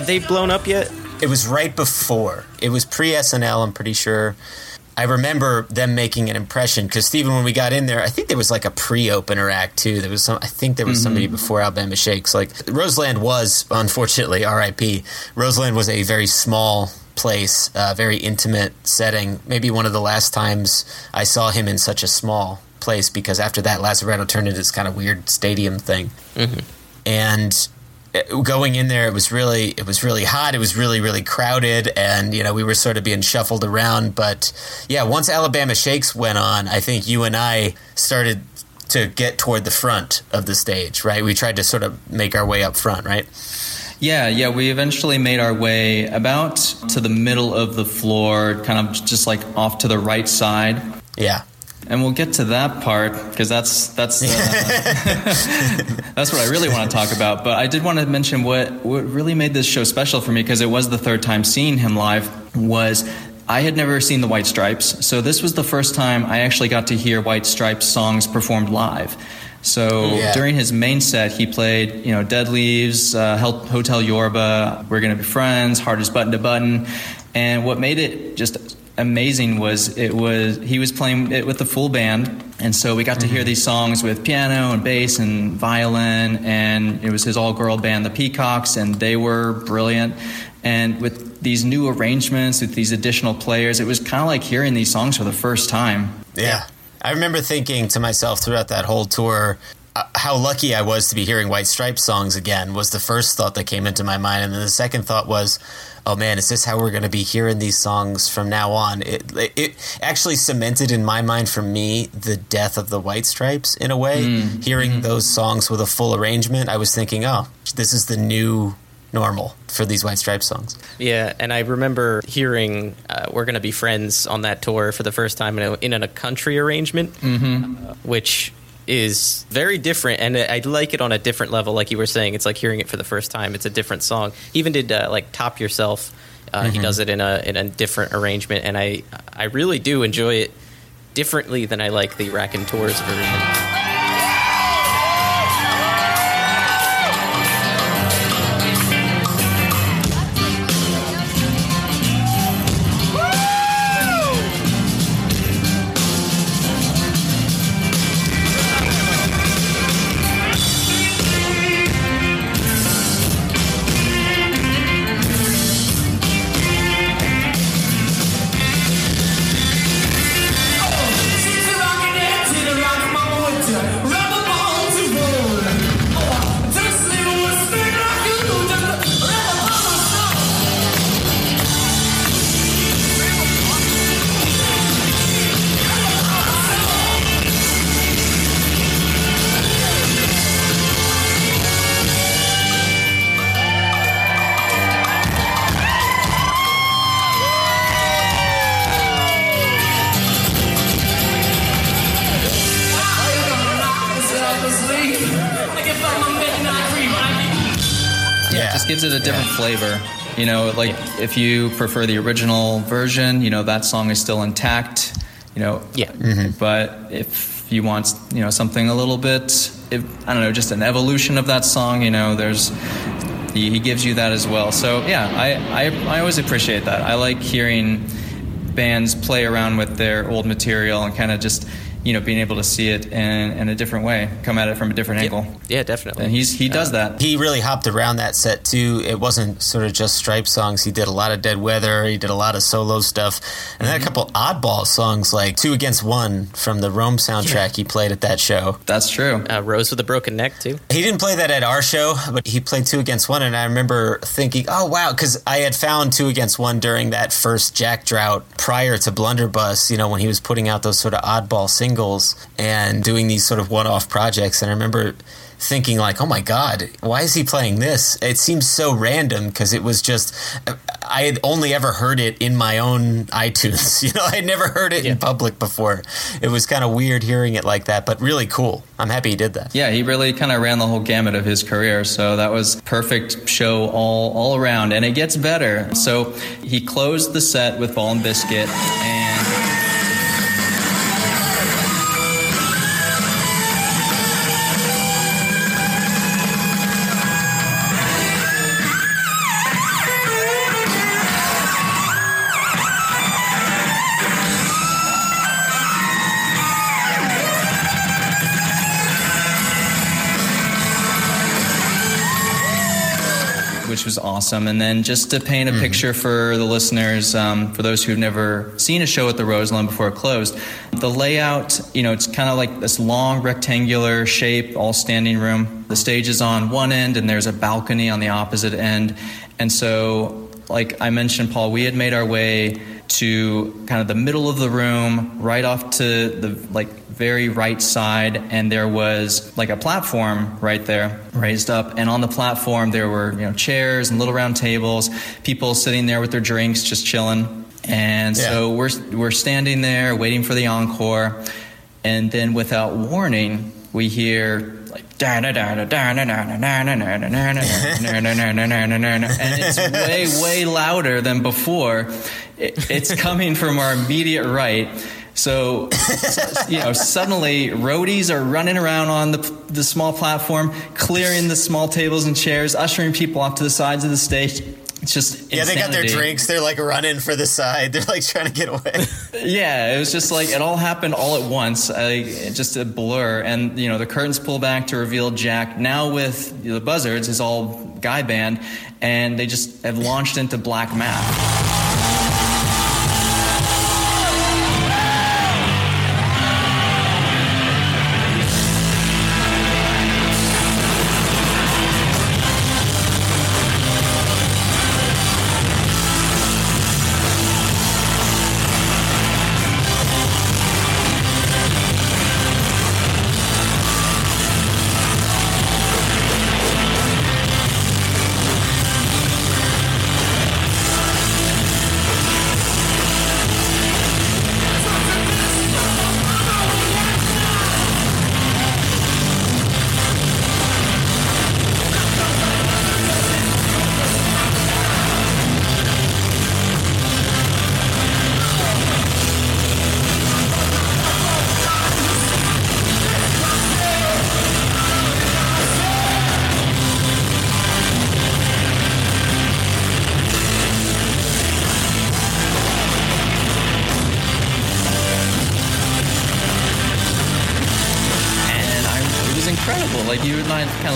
They blown up yet? It was right before. It was pre SNL, I'm pretty sure. I remember them making an impression because Stephen, when we got in there, I think there was like a pre-opener act too. There was some. I think there was somebody before Alabama Shakes. Like Roseland was, unfortunately, R.I.P. Roseland was a very small place, uh, very intimate setting. Maybe one of the last times I saw him in such a small place because after that, Lazaretto turned into this kind of weird stadium thing and uh, going in there it was really it was really hot. It was really really crowded and you know we were sort of being shuffled around. But yeah once alabama shakes went on i think you and i started to get toward the front of the stage right? We tried to sort of make our way up front right? Yeah, yeah, we eventually made our way about to the middle of the floor, kind of just like off to the right side. yeah And we'll get to that part because that's that's uh, that's what I really want to talk about. But I did want to mention what what really made this show special for me because it was the third time seeing him live. Was I had never seen the White Stripes, so this was the first time I actually got to hear White Stripes songs performed live. So Yeah. during his main set, he played, you know, Dead Leaves, uh, Hotel Yorba, We're Gonna Be Friends, Hardest Button to Button, and what made it just amazing was it was he was playing it with the full band, and so we got to hear these songs with piano and bass and violin, and it was his all-girl band, the Peacocks, and they were brilliant. And with these new arrangements, with these additional players, it was kind of like hearing these songs for the first time. Yeah. I remember thinking to myself throughout that whole tour uh, how lucky I was to be hearing White Stripes songs again was the first thought that came into my mind. And then the second thought was, oh man, is this how we're going to be hearing these songs from now on? It, it actually cemented in my mind for me the death of the White Stripes in a way. Hearing those songs with a full arrangement, I was thinking, oh, this is the new normal for these White Stripes songs. Yeah, and I remember hearing uh, "We're Gonna Be Friends" on that tour for the first time in a, in a country arrangement, uh, which is very different, and I like it on a different level. Like you were saying, it's like hearing it for the first time. It's a different song. He even did uh, like "Top Yourself." Uh, He does it in a in a different arrangement, and I I really do enjoy it differently than I like the Raconteurs version. A different flavor. You know, like if you prefer the original version, you know that song is still intact. You know, Yeah. Mm-hmm. But if you want, you know, something a little bit, if, I don't know, just an evolution of that song, you know, there's he, he gives you that as well. So yeah, I, I I always appreciate that. I like hearing bands play around with their old material and kind of just you know, being able to see it in, in a different way, come at it from a different angle. Yeah, definitely. And he's he does that. He really hopped around that set too. It wasn't sort of just Stripe songs. He did a lot of Dead Weather. He did a lot of solo stuff, and then a couple oddball songs like Two Against One from the Rome soundtrack. He played at that show. That's true. Uh, Rose with a broken neck too. He didn't play that at our show, but he played Two Against One, and I remember thinking, "Oh wow," because I had found Two Against One during that first Jack drought prior to Blunderbuss. You know, when he was putting out those sort of oddball singles and doing these sort of one-off projects, and I remember thinking like, "Oh my god, why is he playing this?" It seems so random because it was just I had only ever heard it in my own iTunes. You know, I had never heard it in public before. It was kind of weird hearing it like that, but really cool. I'm happy he did that. Yeah, he really kind of ran the whole gamut of his career. So that was perfect show all all around, and it gets better. So he closed the set with Ball and Biscuit, and awesome. And then just to paint a picture for the listeners, um, for those who've never seen a show at the Roseland before it closed, the layout, you know, it's kind of like this long rectangular shape, all standing room. The stage is on one end, and there's a balcony on the opposite end. And so, like I mentioned, Paul, we had made our way to kind of the middle of the room, right off to the like very right side, and there was like a platform right there raised up. And on the platform, there were you know chairs and little round tables, people sitting there with their drinks, just chilling. And so we're we're standing there waiting for the encore, and then without warning, we hear like and it's way way louder than before. It, it's coming from our immediate right. So, you know, suddenly roadies are running around on the, the small platform, clearing the small tables and chairs, ushering people off to the sides of the stage. It's just Yeah, they got their drinks. They're like running for the side. They're like trying to get away. Yeah, it was just like it all happened all at once, uh, just a blur. And you know, the curtains pull back to reveal Jack. Now with the Buzzards, his all guy band, and they just have launched into black math.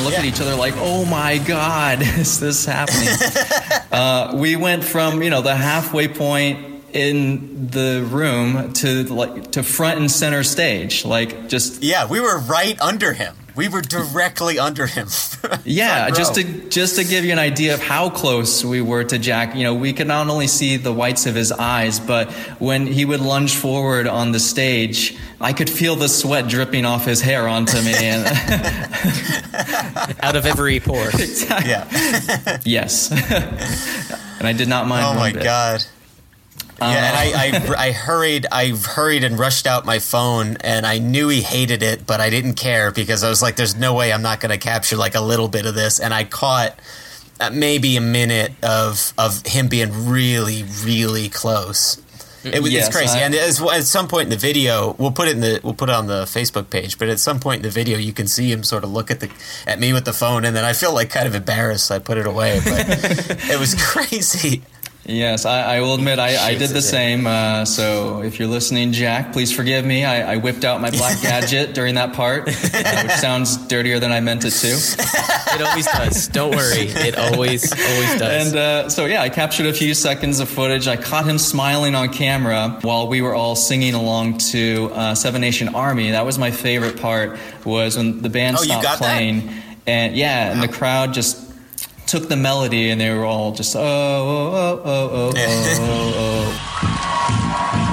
And I kind of looked at each other, like, "Oh my God, is this happening?" uh, we went from you know the halfway point in the room to like to front and center stage, like just yeah, we were right under him. We were directly under him. yeah, Front just to just to give you an idea of how close we were to Jack. You know, we could not only see the whites of his eyes, but when he would lunge forward on the stage, I could feel the sweat dripping off his hair onto me. And Out of every pore. yeah. yes, and I did not mind. Oh my bit. god. Yeah, and I, I, I hurried, I hurried and rushed out my phone, and I knew he hated it, but I didn't care because I was like, "There's no way I'm not going to capture like a little bit of this." And I caught uh, maybe a minute of of him being really, really close. It was Yes, it's crazy, I- and as, at some point in the video, we'll put it in the we'll put it on the Facebook page. But at some point in the video, you can see him sort of look at the at me with the phone, and then I feel like kind of embarrassed. I put it away, but it was crazy. Yes, I, I will admit I, I did the same. Uh, so if you're listening, Jack, please forgive me. I, I whipped out my black gadget during that part, uh, which sounds dirtier than I meant it to. It always does. Don't worry. It always always does. And uh, so, yeah, I captured a few seconds of footage. I caught him smiling on camera while we were all singing along to uh, Seven Nation Army. That was my favorite part. Was when the band Oh, stopped got that? playing, and yeah, and the crowd just took the melody, and they were all just oh oh oh oh oh oh. oh. oh. and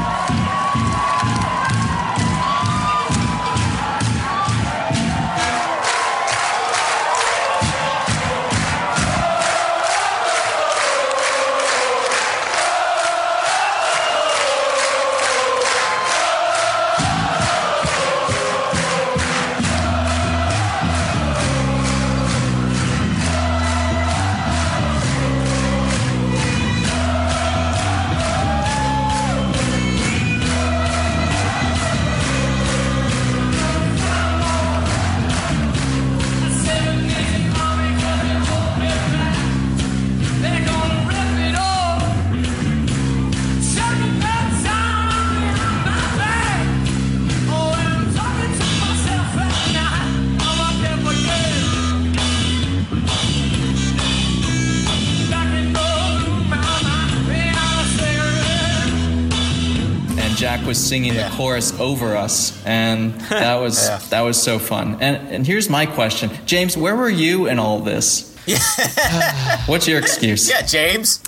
Jack was singing Yeah. the chorus over us, and that was Yeah. that was so fun. And and here's my question, James, where were you in all this? What's your excuse? Yeah, James.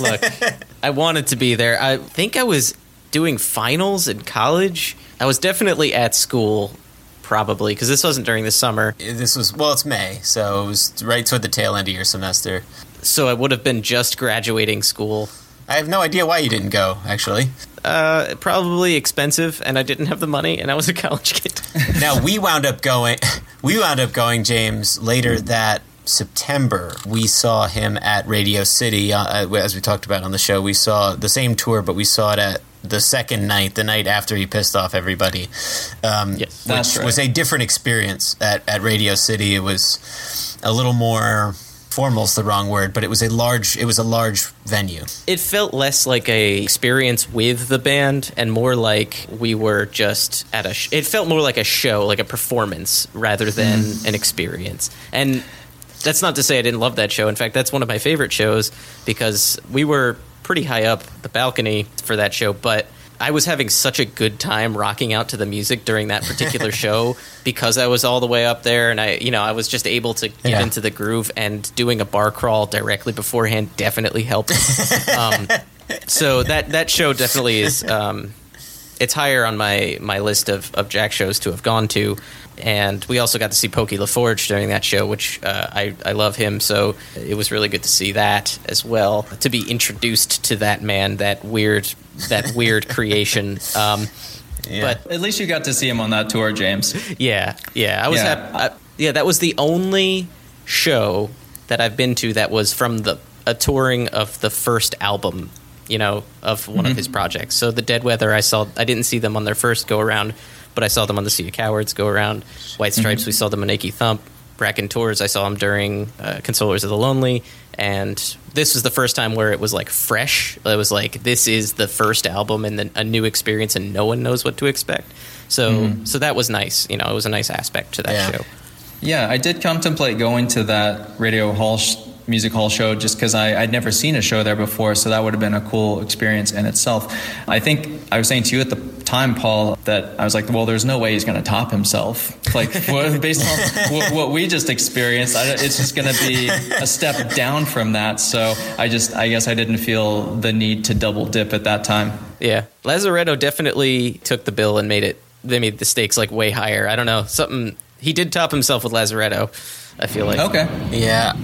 Look, I wanted to be there. I think I was doing finals in college. I was definitely at school, probably, because this wasn't during the summer. This was well, it's May, so it was right toward the tail end of your semester. So I would have been just graduating school. I have no idea why you didn't go. Actually, Uh, probably expensive, and I didn't have the money, and I was a college kid. now we wound up going. We wound up going, James, later that September. We saw him at Radio City, uh, as we talked about on the show. We saw the same tour, but we saw it at the second night, the night after he pissed off everybody. Um, Yes. which right. was a different experience at, at Radio City. It was a little more formal's the wrong word, but it was a large. It was a large venue. it felt less like a experience with the band and more like we were just at a sh- it felt more like a show like a performance rather than hmm. an experience and that's not to say i didn't love that show in fact that's one of my favorite shows because we were pretty high up the balcony for that show but I was having such a good time rocking out to the music during that particular show because I was all the way up there and I, you know, I was just able to get Yeah. into the groove and doing a bar crawl directly beforehand definitely helped. um, so that that show definitely is um, it's higher on my my list of, of Jack shows to have gone to. And we also got to see Pokey LaFarge during that show, which uh, I, I love him. So it was really good to see that as well. To be introduced to that man, that weird, that weird creation. Um, But At least you got to see him on that tour, James. yeah, yeah, I was Yeah. hap- I, yeah, that was the only show that I've been to that was from the a touring of the first album, you know, of one of his projects. So the Dead Weather, I saw. I didn't see them on their first go around, but I saw them on the Sea of Cowards go around. White Stripes, we saw them on Icky Thump. Raconteurs, I saw them during uh, Consolers of the Lonely, and this was the first time where it was like fresh. It was like this is the first album and then a new experience, and no one knows what to expect. So, so that was nice. You know, it was a nice aspect to that Yeah. show. Yeah, I did contemplate going to that radio hall sh- music hall show just because I'd never seen a show there before, so that would have been a cool experience in itself. I think I was saying to you at the time, Paul, that I was like, well, there's no way he's going to top himself. Like, based on what, what we just experienced, I, it's just going to be a step down from that. So I just, I guess I didn't feel the need to double dip at that time. Yeah, Lazaretto definitely took the bill and made it. They made the stakes like way higher. I don't know something. He did top himself with Lazaretto. I feel like. Okay. Yeah,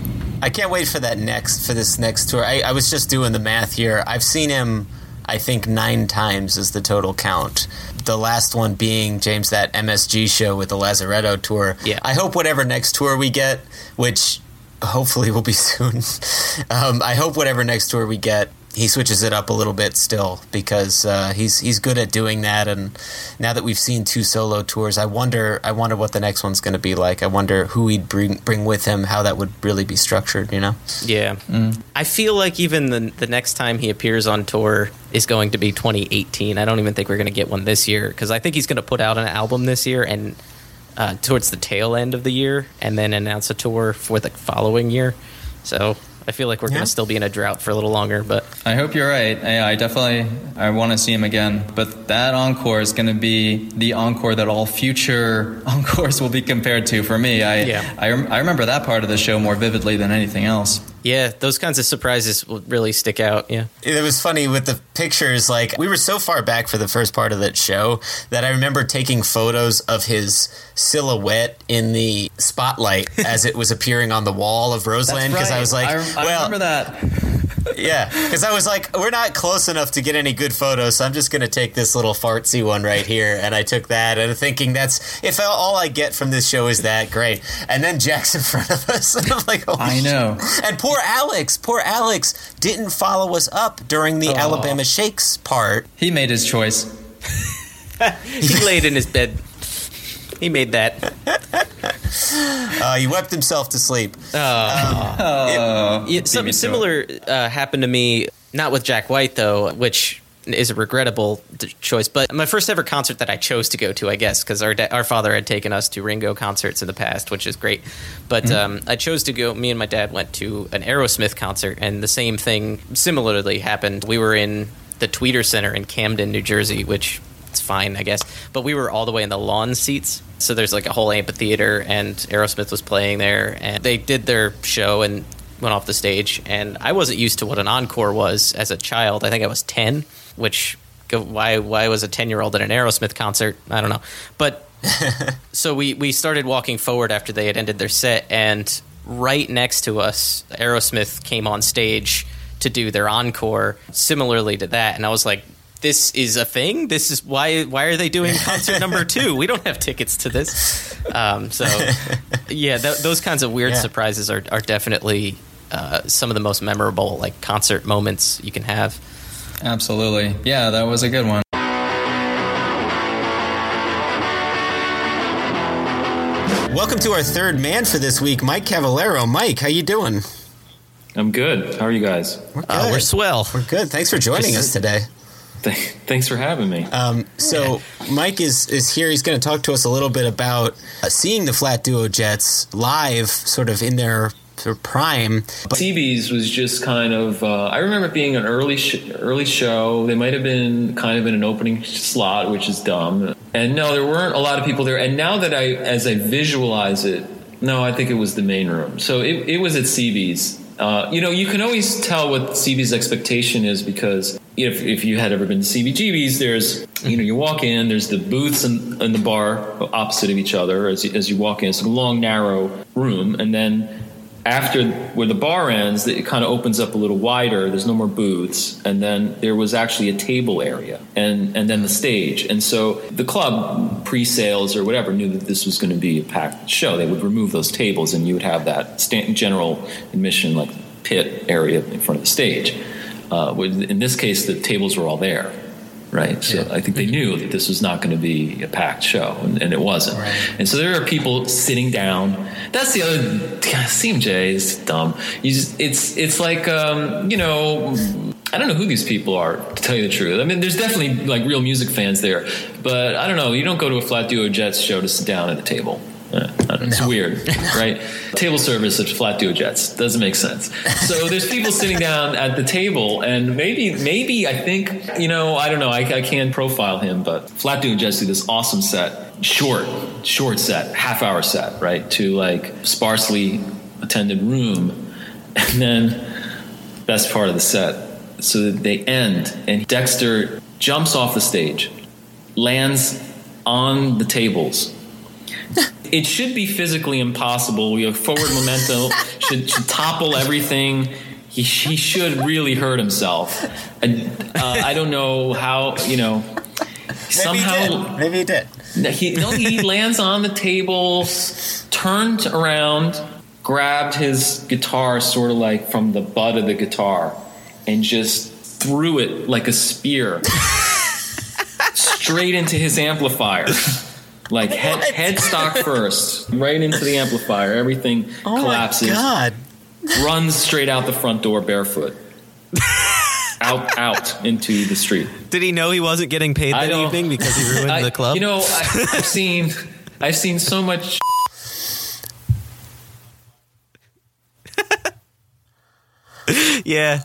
I can't wait for that next for this next tour. I, I was just doing the math here. I've seen him, I think nine times is the total count. The last one being James that MSG show with the Lazaretto tour. Yeah. I hope whatever next tour we get, which hopefully will be soon. um, I hope whatever next tour we get. He switches it up a little bit still because uh, he's he's good at doing that. And now that we've seen two solo tours, I wonder I wonder what the next one's going to be like. I wonder who he'd bring bring with him, how that would really be structured. You know? Yeah. I feel like even the the next time he appears on tour is going to be 2018. I don't even think we're going to get one this year because I think he's going to put out an album this year and uh, towards the tail end of the year, and then announce a tour for the following year. So I feel like we're going to still be in a drought for a little longer, but I hope you're right. I, I definitely I want to see him again. But that encore is going to be the encore that all future encores will be compared to. For me, I Yeah. I, I remember that part of the show more vividly than anything else. Yeah, those kinds of surprises will really stick out. Yeah. It was funny with the pictures. Like we were so far back for the first part of that show that I remember taking photos of his silhouette in the spotlight as it was appearing on the wall of Roseland because I was like, I, I well, remember that. Yeah, because I was like, we're not close enough to get any good photos, so I'm just going to take this little fartsy one right here. And I took that, and thinking that's if all I get from this show is that, great. And then Jack's in front of us, and I'm like, oh, I know. And poor Alex, poor Alex didn't follow us up during the Alabama Shakes part. He made his choice. He laid in his bed. He made that. Uh, he wept himself to sleep. Oh, Yeah, something similar uh, happened to me, not with Jack White though, which is a regrettable choice. But my first ever concert that I chose to go to, I guess, because our da- our father had taken us to Ringo concerts in the past, which is great. But um, I chose to go. Me and my dad went to an Aerosmith concert, and the same thing similarly happened. We were in the Tweeter Center in Camden, New Jersey, which it's fine, I guess. But we were all the way in the lawn seats. So there's like a whole amphitheater, and Aerosmith was playing there. And they did their show and went off the stage. And I wasn't used to what an encore was as a child. I think I was 10, which why why was a 10 year old at an Aerosmith concert? I don't know. But so we, we started walking forward after they had ended their set, and right next to us, Aerosmith came on stage to do their encore, similarly to that. And I was like, "This is a thing. This is why. Why are they doing concert number two? We don't have tickets to this." Um, so, yeah, th- those kinds of weird Yeah. surprises are are definitely uh, some of the most memorable like concert moments you can have. Absolutely. Yeah, that was a good one. Welcome to our third man for this week, Mike Cavallero. Mike, how you doing? I'm good. How are you guys? We're good. Uh, we're swell. We're good. Thanks for joining us today. Th- Thanks for having me. Um, so Mike is is here. He's going to talk to us a little bit about uh, seeing the Flat Duo Jets live, sort of in their, their prime. But CB's was just kind of. Uh, I remember it being an early sh- early show. They might have been kind of in an opening slot, which is dumb. And no, there weren't a lot of people there. And now that I, as I visualize it, no, I think it was the main room. So it, it was at CB's. Uh, you know, you can always tell what CB's expectation is because if, if you had ever been to CBGB's, there's, you know, you walk in, there's the booths and, in the bar opposite of each other as you, as you walk in. It's a long, narrow room. And then after where the bar ends, it kind of opens up a little wider. There's no more booths, and then there was actually a table area, and and then the stage. And so the club pre-sales or whatever knew that this was going to be a packed show. They would remove those tables, and you would have that stand, general admission like pit area in front of the stage. Uh, in this case, the tables were all there. Right, so I think they knew that this was not going to be a packed show, and, and it wasn't. And so there are people sitting down. That's the other CMJ is dumb. You just it's it's like um, you know I don't know who these people are to tell you the truth. I mean, there's definitely like real music fans there, but I don't know. You don't go to a Flat Duo Jets show to sit down at a table. Uh, I It's weird, right? Table service at Flat Duo Jets doesn't make sense. So there's people sitting down at the table, and maybe, maybe I think, you know, I don't know. I, I can't profile him, but Flat Duo Jets do this awesome set, short, short set, half hour set, right, to like sparsely attended room, and then best part of the set. So that they end, and Dexter jumps off the stage, lands on the tables. It should be physically impossible. Your forward momentum should, should topple everything. He, he should really hurt himself. And, uh, I don't know how, you know, somehow maybe he did. he, no, he lands on the table, turned around, grabbed his guitar sort of like from the butt of the guitar, and just threw it like a spear straight into his amplifier. Like head, headstock first, right into the amplifier. Everything Oh collapses. my god! Runs straight out the front door barefoot. out, out into the street. Did he know he wasn't getting paid I that evening because he ruined I- the club? You know, I, I've seen, I've seen so much. yeah.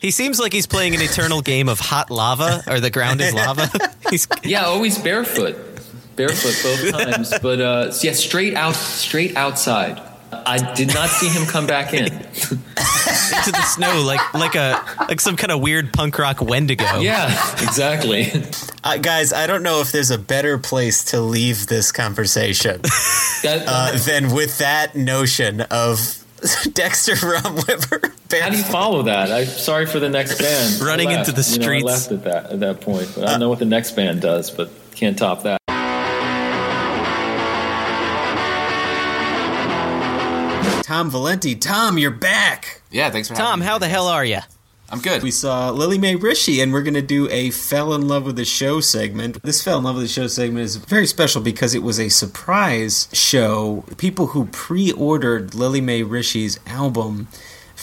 He seems like he's playing an eternal game of hot lava, or the ground is lava. he's Yeah, always barefoot, barefoot both times. But uh, yeah, straight out, straight outside. I did not see him come back in. into the snow like like a like some kind of weird punk rock Wendigo. Yeah, exactly. Uh, guys, I don't know if there's a better place to leave this conversation That, uh, than with that notion of Dexter Romweber. how do you follow that? I'm sorry for the next band. Running left. into the You know, I streets. left at that at that point. But I don't know what the next band does, but can't top that. Tom Valenti, Tom, you're back. Yeah, thanks for Tom, having me. Tom, how the hell are you? I'm good. We saw Lillie Mae Rische, and we're going to do a Fell in Love with the Show segment. This Fell in Love with the Show segment is very special because it was a surprise show. People who pre ordered Lillie Mae Rische's album,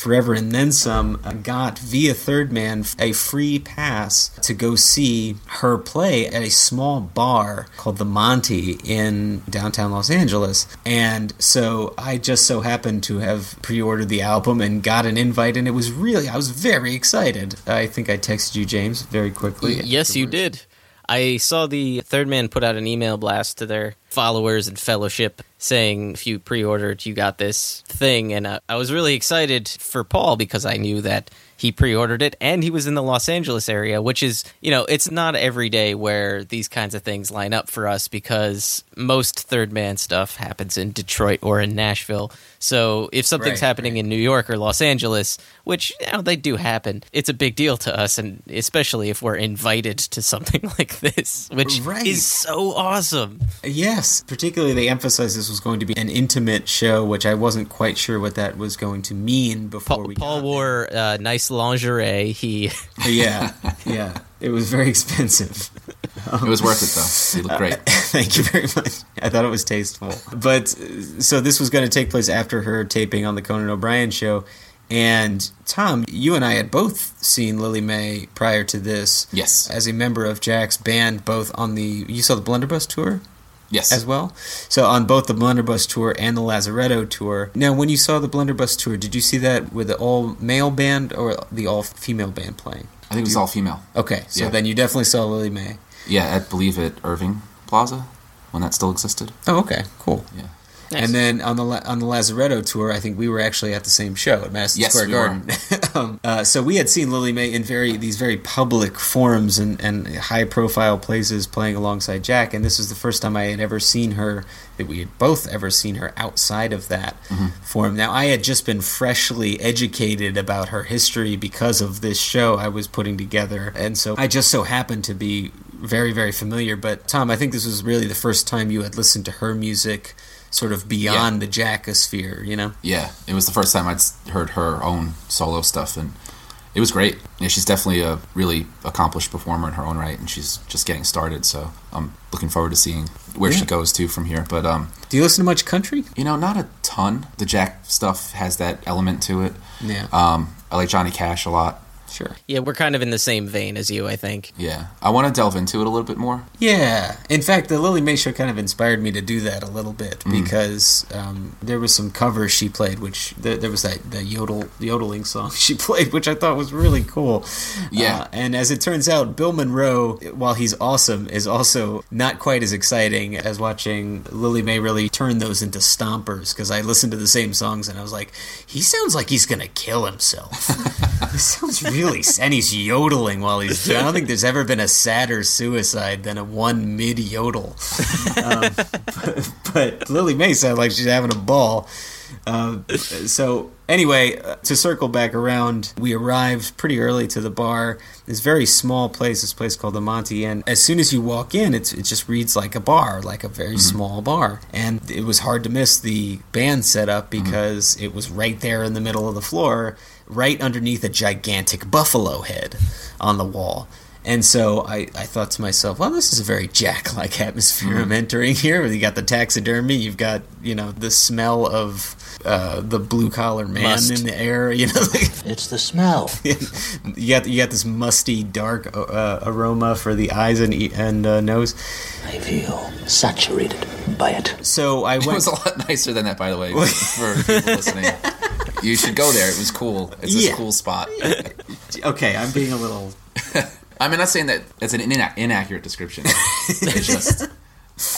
Forever and Then Some, uh, got via Third Man a free pass to go see her play at a small bar called the Monty in downtown Los Angeles. And so I just so happened to have pre ordered the album and got an invite, and it was really, I was very excited. I think I texted you, James, very quickly. Yes, you did. I saw the Third Man put out an email blast to their followers and fellowship saying, if you pre ordered, you got this thing. And uh, I was really excited for Paul because I knew that he pre ordered it and he was in the Los Angeles area, which is, you know, it's not every day where these kinds of things line up for us because most Third Man stuff happens in Detroit or in Nashville. So if something's Right, happening in New York or Los Angeles, which you know, they do happen, it's a big deal to us, and especially if we're invited to something like this, which Right. is so awesome. Yes, particularly they emphasized this was going to be an intimate show, which I wasn't quite sure what that was going to mean before Paul, we Paul wore uh, nice lingerie. He. Yeah, yeah. It was very expensive. It was worth it though. You look great. Thank you very much. I thought it was tasteful. But uh, so this was going to take place after her taping on the Conan O'Brien show. And Tom, you and I had both seen Lillie Mae prior to this. Yes. As a member of Jack's band, both on the you saw the Blunderbuss tour Yes. as well. So on both the Blunderbuss tour and the Lazaretto tour. Now, when you saw the Blunderbuss tour, did you see that with the all male band or the all female band playing? I think it was all female. Okay, so Yeah. then you definitely saw Lillie Mae. Yeah, I believe at Irving Plaza when that still existed. Oh, okay, cool. Yeah. And then on the on the Lazaretto tour, I think we were actually at the same show at Madison Yes, Square we Garden. um, uh, so we had seen Lillie Mae in very these very public forums and, and high profile places playing alongside Jack, and this was the first time I had ever seen her that we had both ever seen her outside of that forum. Now I had just been freshly educated about her history because of this show I was putting together, and so I just so happened to be very very familiar. But Tom, I think this was really the first time you had listened to her music sort of beyond the jackosphere, you know? Yeah, it was the first time I'd heard her own solo stuff, and it was great. Yeah, she's definitely a really accomplished performer in her own right, and she's just getting started. So I'm looking forward to seeing where she goes to from here. But um, Do you listen to much country? you know, not a ton. The Jack stuff has that element to it. Yeah. Um, I like Johnny Cash a lot. Sure. yeah, we're kind of in the same vein as you, I think. Yeah, I want to delve into it a little bit more. Yeah. In fact, the Lillie Mae show kind of inspired me to do that a little bit Mm. because um, there was some covers she played, which there, there was that the yodel yodeling song she played, which I thought was really cool. Yeah. Uh, and as it turns out, Bill Monroe, while he's awesome, is also not quite as exciting as watching Lillie Mae really turn those into stompers. Because I listened to the same songs and I was like, he sounds like he's gonna kill himself. he sounds really, and he's yodeling while he's. I don't think there's ever been a sadder suicide than a one mid yodel. Um, but, but Lillie Mae sounded like she's having a ball. Uh, so anyway, uh, to circle back around, we arrived pretty early to the bar. This very small place, this place called the Monty, and as soon as you walk in, it's, it just reads like a bar, like a very small bar. And it was hard to miss the band setup because it was right there in the middle of the floor, right underneath a gigantic buffalo head on the wall. And so I, I thought to myself, well, this is a very Jack like atmosphere I'm entering here. You got the taxidermy, you've got, you know, the smell of uh, the blue collar man Must. in the air, you know. It's the smell. you got you got this musty, dark uh, aroma for the eyes and e- and uh, nose. I feel saturated by it. So I went. It was a lot nicer than that, by the way, for people listening. You should go there. It was cool. It's Yeah. a cool spot. okay, I'm being a little. I mean, not saying that it's an ina- inaccurate description. It's just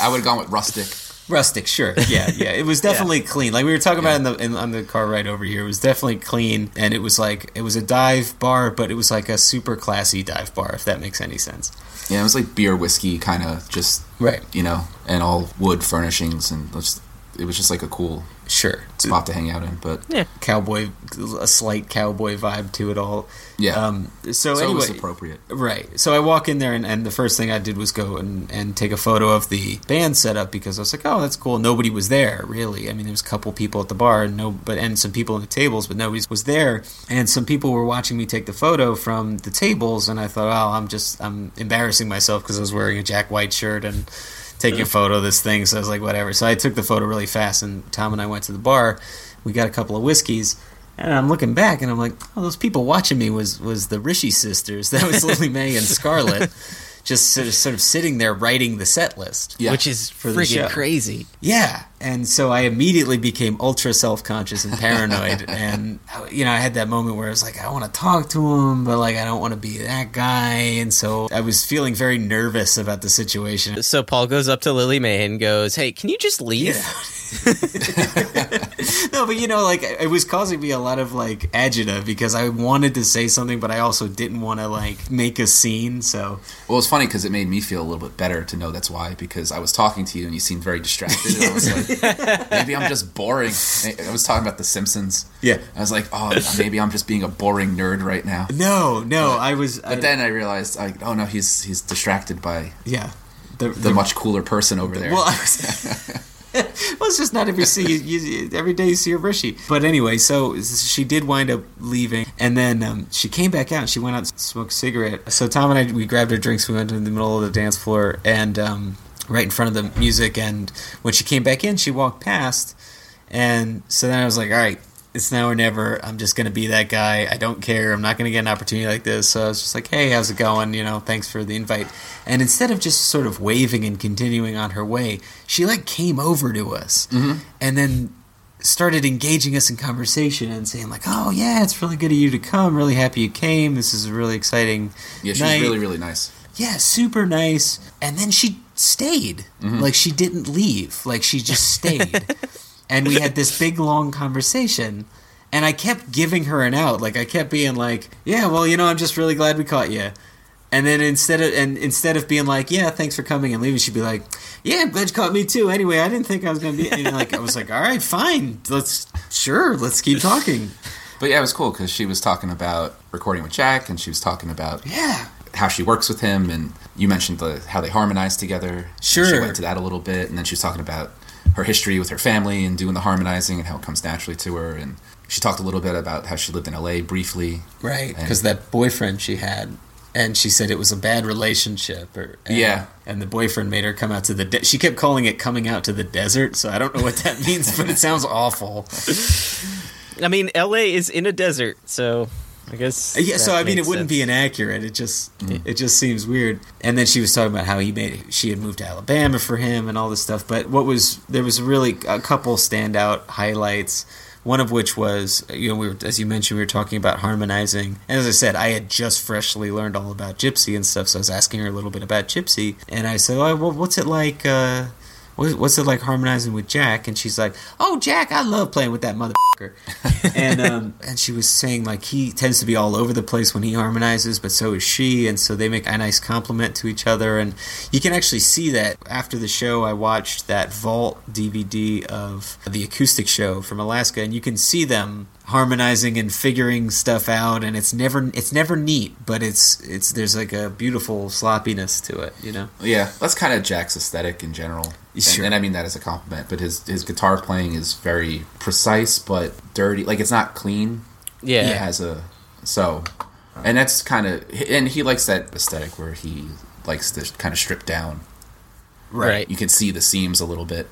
I would have gone with rustic. Rustic, sure. Yeah, yeah. It was definitely clean. Like we were talking about in the in, on the car ride over here. It was definitely clean, and it was like it was a dive bar, but it was like a super classy dive bar, if that makes any sense. Yeah, it was like beer, whiskey, kind of just Right. you know, and all wood furnishings, and just, it was just like a cool Sure. spot to hang out in. But Yeah. Cowboy, a slight cowboy vibe to it all. yeah, Um. So, so anyway, it was appropriate. Right. So I walk in there, and, and the first thing I did was go and, and take a photo of the band setup because I was like, oh, that's cool. Nobody was there, really. I mean, there was a couple people at the bar, and no, but and some people at the tables, but nobody was there. And some people were watching me take the photo from the tables, and I thought, oh, I'm just I'm embarrassing myself because I was wearing a Jack White shirt and taking a photo of this thing. So I was like, whatever. So I took the photo really fast, and Tom and I went to the bar. We got a couple of whiskeys. And I'm looking back, and I'm like, "Oh, those people watching me was was the Rische sisters. That was Lillie Mae and Scarlett, just sort of, sort of sitting there writing the set list. Yeah. Which is For freaking crazy. Yeah, and so I immediately became ultra self conscious and paranoid, and you know I had that moment where I was like, I want to talk to him, but like I don't want to be that guy, and so I was feeling very nervous about the situation. So Paul goes up to Lillie Mae and goes, "Hey, can you just leave?" no, but you know, like it was causing me a lot of like agita because I wanted to say something, but I also didn't want to like make a scene. So Well, it's funny because it made me feel a little bit better to know that's why. Because I was talking to you and you seemed very distracted. And I was like, maybe I'm just boring. I was talking about The Simpsons. yeah, I was like, oh, maybe I'm just being a boring nerd right now. no, no, I was. I, But then I realized, like, oh no, he's he's distracted by yeah, the, the much cooler person over there. Well, I was. well, it's just not every see you, you, every day you see a Rische. But anyway, so she did wind up leaving, and then um, she came back out. and She went out and smoked a cigarette. So Tom and I we grabbed our drinks. We went to the middle of the dance floor and um, right in front of the music. And when she came back in, she walked past, and so then I was like, all right. It's now or never. I'm just gonna be that guy. I don't care. I'm not gonna get an opportunity like this. So I was just like, "Hey, how's it going? You know, thanks for the invite." And instead of just sort of waving and continuing on her way, she like came over to us mm-hmm. and then started engaging us in conversation and saying like, "Oh yeah, it's really good of you to come. Really happy you came. This is a really exciting yeah, she night." really really nice. yeah, super nice. And then she stayed. Mm-hmm. Like she didn't leave. Like she just stayed. And we had this big long conversation. And I kept giving her an out. Like I kept being like, "Yeah, well, you know, I'm just really glad we caught you." And then instead of and instead of being like, "Yeah, thanks for coming and leaving," she'd be like, "Yeah, I'm glad you caught me too." Anyway, I didn't think I was gonna be. Like I was like, "All right, fine. Let's sure, let's keep talking." But yeah, it was cool because she was talking about recording with Jack, and she was talking about Yeah, how she works with him, and you mentioned the how they harmonize together. Sure. she went to that a little bit, and then she was talking about her history with her family and doing the harmonizing and how it comes naturally to her, and she talked a little bit about how she lived in LA briefly. right. Because that boyfriend she had, and she said it was a bad relationship. Or and, Yeah. and the boyfriend made her come out to the. De- she kept calling it coming out to the desert. So I don't know what that means, but it sounds awful. I mean, L.A. is in a desert, so I guess. Yeah, so I mean, it wouldn't sense. be inaccurate. It just it just seems weird. And then she was talking about how he made she had moved to Alabama for him and all this stuff. But what was there was really a couple standout highlights. One of which was you know we were as you mentioned we were talking about harmonizing. And as I said, I had just freshly learned all about Jypsi and stuff. So I was asking her a little bit about Jypsi, and I said, "Oh, well, what's it like?" Uh, "What- "What's it like harmonizing with Jack?" And she's like, "Oh, Jack, I love playing with that motherfucker." and um, and she was saying like he tends to be all over the place when he harmonizes, but so is she, and so they make a nice compliment to each other. And you can actually see that after the show. I watched that Vault DVD of the acoustic show from Alaska, and you can see them harmonizing and figuring stuff out and it's never it's never neat but it's it's there's like a beautiful sloppiness to it you know Yeah, that's kind of Jack's aesthetic in general. And- Sure. And, I mean that as a compliment, but his his guitar playing is very precise but dirty. Like it's not clean. Yeah. he has a so and that's kind of and he likes that aesthetic where he likes to kind of strip down. Right. You can see the seams a little bit.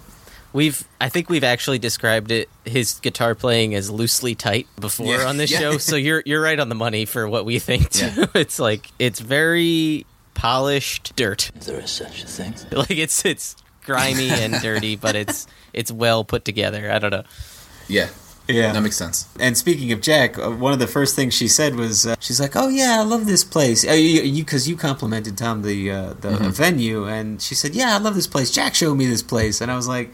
We've, I think we've actually described it his guitar playing as loosely tight before Yeah. on this Yeah. show. So you're you're right on the money for what we think. Too. Yeah. It's like it's very polished dirt. If there is such a thing. Like it's it's grimy and dirty, but it's it's well put together. I don't know. Yeah. Yeah. That makes sense. And speaking of Jack, uh, one of the first things she said was, uh, "She's like, oh yeah, I love this place." Uh, you because you, complimented Tom the uh, the Mhm. venue, and she said, "Yeah, I love this place." Jack showed me this place, and I was like,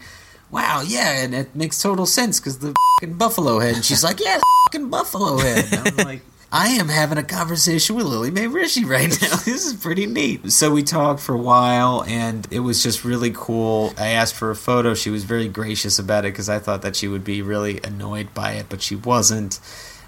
"Wow, yeah," and it makes total sense because the fucking Buffalo Head. And she's like, "Yeah, fucking Buffalo Head." And I'm like. I am having a conversation with Lillie Mae Rische right now. This is pretty neat. So we talked for a while, and it was just really cool. I asked for a photo. She was very gracious about it because I thought that she would be really annoyed by it, but she wasn't.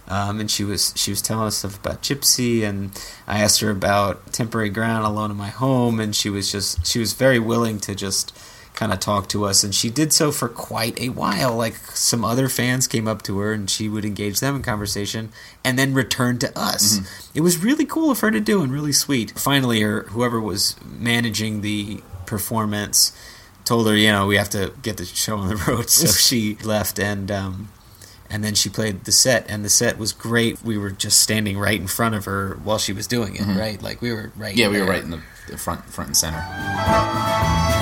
Um, and she was she was telling us stuff about Jypsi, and I asked her about temporary ground alone in my home, and she was just she was very willing to just kind of talk to us, and she did so for quite a while. Like some other fans came up to her, and she would engage them in conversation, and then return to us. It was really cool of her to do, and really sweet. Finally, her whoever was managing the performance told her, you know, we have to get the show on the road, so she left, and um, and then she played the set, and the set was great. We were just standing right in front of her while she was doing it, Mhm. right? Like we were right. Yeah, we were right in the, the front front and center.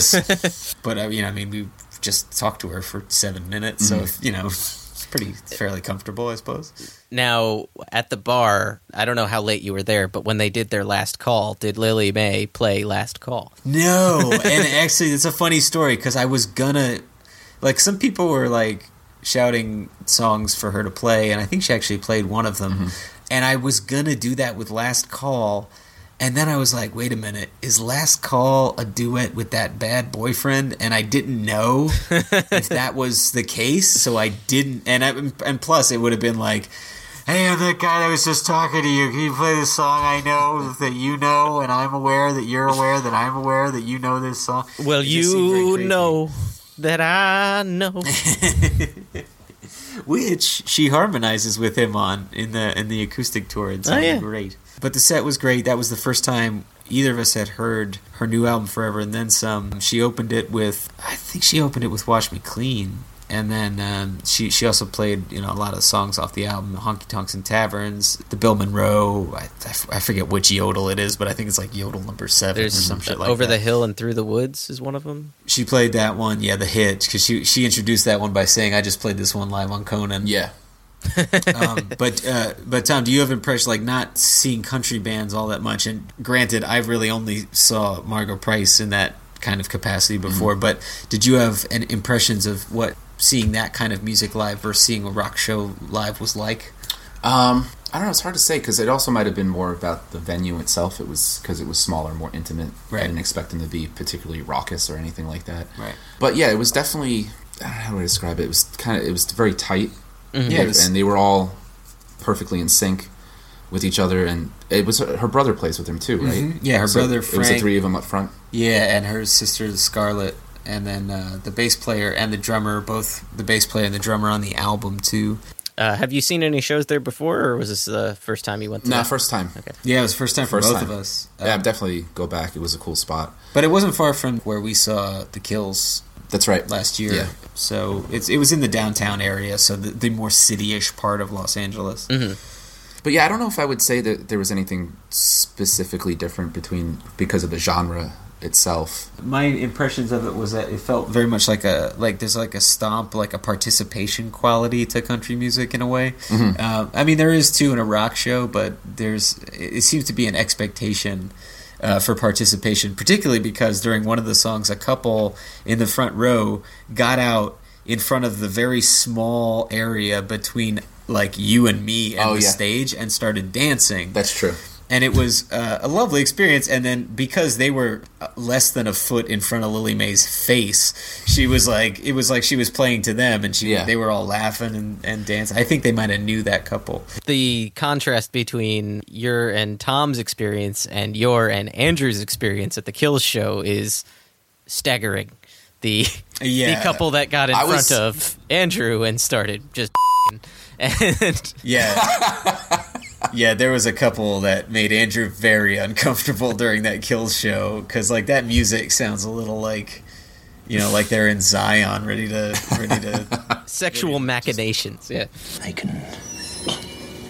There. We were just, but uh, you know, I mean, we just talked to her for seven minutes, so Mhm. you know, it's pretty fairly comfortable, I suppose. Now at the bar, I don't know how late you were there, but when they did their last call, did Lillie Mae play last call? No, and actually, it's a funny story because I was gonna, like, some people were like shouting songs for her to play, and I think she actually played one of them, and I was gonna do that with Last Call. And then I was like, wait a minute, is Last Call a duet with that bad boyfriend? And I didn't know if that was the case, so I didn't. And I, and plus, it would have been like, hey, I'm that guy that was just talking to you. Can you play this song I know that you know, and I'm aware that you're aware that I'm aware that you know this song? Well, It just seemed very you know that I know. which she harmonizes with him on in the in the acoustic tour. It Oh, yeah. great. But the set was great. That was the first time either of us had heard her new album Forever and Then Some. She opened it with I think she opened it with Wash Me Clean. And then um, she she also played you know a lot of songs off the album, Honky Tonks and Taverns, the Bill Monroe. I, I f- I forget which yodel it is, but I think it's like yodel number seven There's or some shit like over that. the hill and through the woods is one of them. She played that one, yeah, the hit, because she she introduced that one by saying, "I just played this one live on Conan." Yeah. Um, but uh, but Tom, do you have impression like not seeing country bands all that much? And granted, I really only saw Margo Price in that kind of capacity before. But did you have an impressions of what seeing that kind of music live versus seeing a rock show live was like? Um, I don't know. It's hard to say because it also might have been more about the venue itself. It was because it was smaller, more intimate. Right. I didn't expect them to be particularly raucous or anything like that. Right. But yeah, it was definitely. I don't know how to describe it. It was kind of. It was very tight. Mhm. Yeah, it and they were all perfectly in sync with each other. And it was her brother plays with them too, right? Mhm. Yeah, her brother, It was the three of them up front. Yeah, and her sister Scarlett, and then uh, the bass player and the drummer, both the bass player and the drummer on the album too. Uh, have you seen any shows there before, or was this the first time you went? to Nah, first time. Okay. Yeah, it was first time for First both time. of us. yeah, Um, definitely go back. It was a cool spot. But it wasn't far from where we saw the Kills. That's right. Last year. Yeah. So it's it was in the downtown area, so the, the more city-ish part of Los Angeles. Mm-hmm. But yeah, I don't know if I would say that there was anything specifically different between because of the genre itself. My impressions of it was that it felt very much like a like there's like a stomp, like a participation quality to country music in a way. Mhm. Uh, I mean, there is too in a rock show, but there's it seems to be an expectation. Uh, for participation, particularly because during one of the songs, a couple in the front row got out in front of the very small area between like you and me and Oh, the yeah. stage and started dancing. That's true. And it was uh, a lovely experience. And then because they were uh, less than a foot in front of Lillie Mae's face, she was like, it was like she was playing to them, and she Yeah. they were all laughing and, and dancing. I think they might have knew that couple. The contrast between your and Tom's experience and your and Andrew's experience at the Kills show is staggering. The Yeah. the couple that got in I front was- of Andrew and started just and Yeah. yeah, there was a couple that made Andrew very uncomfortable during that kill show because like that music sounds a little like, you know, like they're in Zion, ready to ready to sexual machinations. Yeah, I can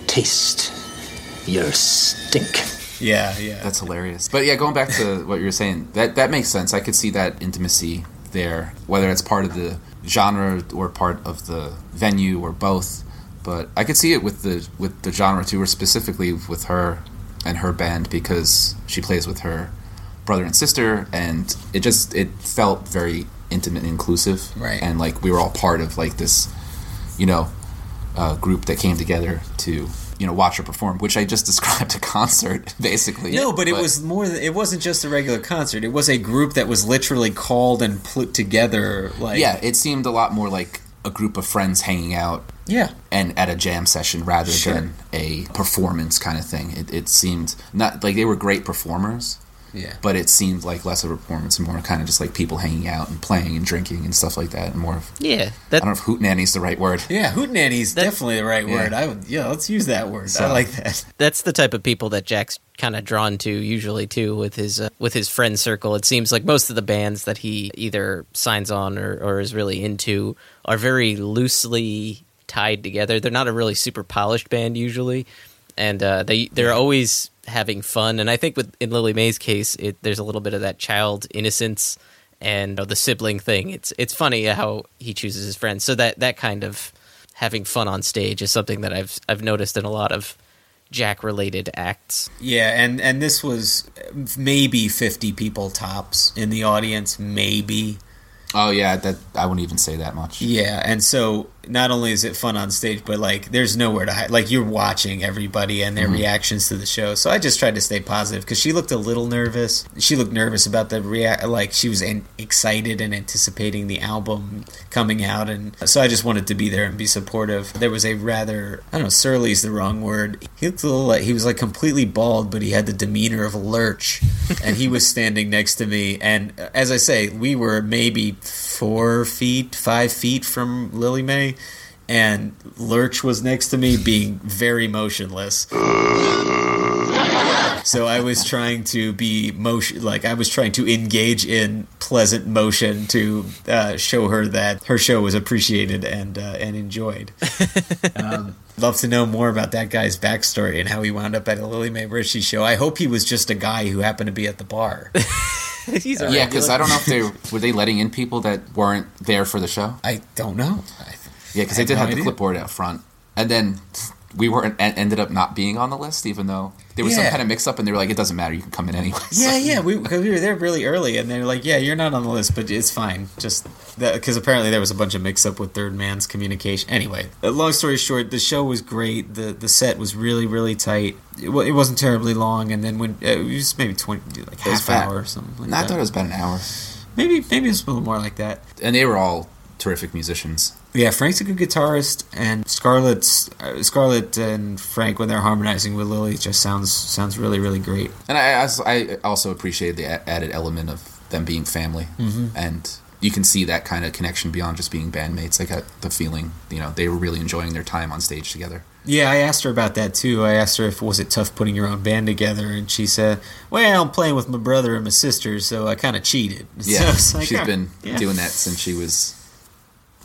taste your stink. Yeah, yeah. That's hilarious. But yeah, going back to what you were saying, that that makes sense. I could see that intimacy there, whether it's part of the genre or part of the venue or both. But I could see it with the with the genre too, or specifically with her and her band because she plays with her brother and sister, and it just it felt very intimate and inclusive, Right. And like we were all part of like this, you know, uh, group that came together to you know watch her perform, which I just described a concert basically. No, but it was more. Than, it wasn't just a regular concert. It was a group that was literally called and put together. Like yeah, it seemed a lot more like a group of friends hanging out. Yeah. And at a jam session rather Sure. than a performance kind of thing. It, it seemed not like they were great performers. Yeah. But it seemed like less of a performance and more kind of just like people hanging out and playing and drinking and stuff like that. And more of Yeah, I don't know if hootenanny's the right word. Yeah, hootenanny's definitely the right Yeah. word. I would. Yeah, let's use that word. So- I like that. that's the type of people that Jack's kind of drawn to usually too with his uh, with his friend circle. It seems like most of the bands that he either signs on or, or is really into are very loosely tied together. They're not a really super polished band usually, and uh, they they're always having fun. And I think with in Lillie Mae's case, it, there's a little bit of that child innocence and uh, the sibling thing. It's it's funny how he chooses his friends. So that that kind of having fun on stage is something that I've I've noticed in a lot of Jack related acts. Yeah, and and this was maybe fifty people tops in the audience, maybe. Oh yeah, that I wouldn't even say that much. Yeah, and so not only is it fun on stage, but like there's nowhere to hide. Like you're watching everybody and their Mhm. reactions to the show. So I just tried to stay positive because she looked a little nervous. She looked nervous about the react. Like she was an- excited and anticipating the album coming out, and so I just wanted to be there and be supportive. There was a rather I don't know, surly is the wrong word. He looked a little like he was like completely bald, but he had the demeanor of a lurch, and he was standing next to me. And uh, as I say, we were maybe four feet, five feet from Lillie Mae, and Lurch was next to me, being very motionless. So I was trying to be motion, like I was trying to engage in pleasant motion to uh, show her that her show was appreciated and uh, and enjoyed. um, love to know more about that guy's backstory and how he wound up at a Lillie Mae Rische show. I hope he was just a guy who happened to be at the bar. He's yeah, because I don't know if they were they letting in people that weren't there for the show. I don't know. Yeah, because they did have have no the clipboard out front, and then we weren't en- ended up not being on the list, even though there was some kind of mix up, and they were like, "It doesn't matter, you can come in anyway." Yeah, yeah, we we were there really early, and they're like, "Yeah, you're not on the list, but it's fine." Just because apparently there was a bunch of mix up with Third Man's communication. Anyway, uh, long story short, the show was great. the The set was really, really tight. It, it wasn't terribly long, and then when uh, it was maybe twenty, like It was half fat. hour or something. Like I that. thought it was about an hour. maybe maybe it's a little more like that. And they were all terrific musicians. Yeah, Frank's a good guitarist, and Scarlett's uh, Scarlett and Frank when they're harmonizing with Lillie just sounds sounds really, really great. And I, I also- appreciated the added element of them being family, Mhm. and you can see that kind of connection beyond just being bandmates. I got the feeling, you know, they were really enjoying their time on stage together. Yeah, I asked her about that too. I asked her if was it tough putting your own band together, and she said, "Well, I'm playing with my brother and my sister, so I kind of cheated." So Yeah, it's like, she's ah, been yeah. doing that since she was,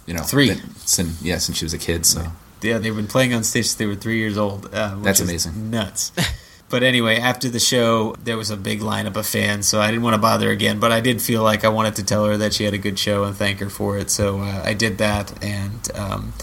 you know, Three. Since yeah, since she was a kid. So Yeah, they've been playing on stage since they were three years old. Uh, That's amazing. nuts. but anyway, after the show, there was a big lineup of fans, so I didn't want to bother again. But I did feel like I wanted to tell her that she had a good show and thank her for it, so uh, I did that, and um,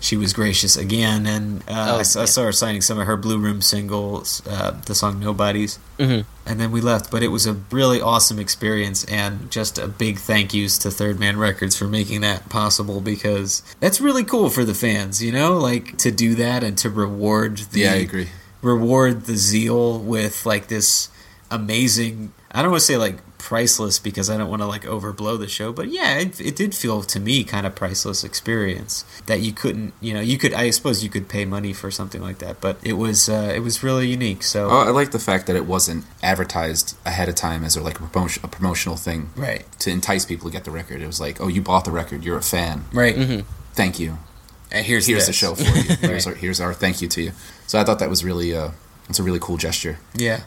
she was gracious again. And uh, I, s- I saw her signing some of her Blue Room singles, uh, the song "Nobodies." Mhm. and then we left. But it was a really awesome experience, and just a big thank yous to Third Man Records for making that possible because that's really cool for the fans, you know, like to do that and to reward the Yeah, I agree. reward the zeal with like this amazing. I don't want to say like priceless because I don't want to like overblow the show, but yeah, it, it did feel to me kind of priceless experience that you couldn't, you know, you could. I suppose you could pay money for something like that, but it was uh, it was really unique. So Oh, I like the fact that it wasn't advertised ahead of time as a, like a, promotion, a promotional thing, Right. To entice people to get the record. It was like, oh, you bought the record, you're a fan, Right. Mhm. Thank you. And here's here's the show for you. Here's, Right. our, here's our thank you to you. So I thought that was really uh, it's a really cool gesture. Yeah.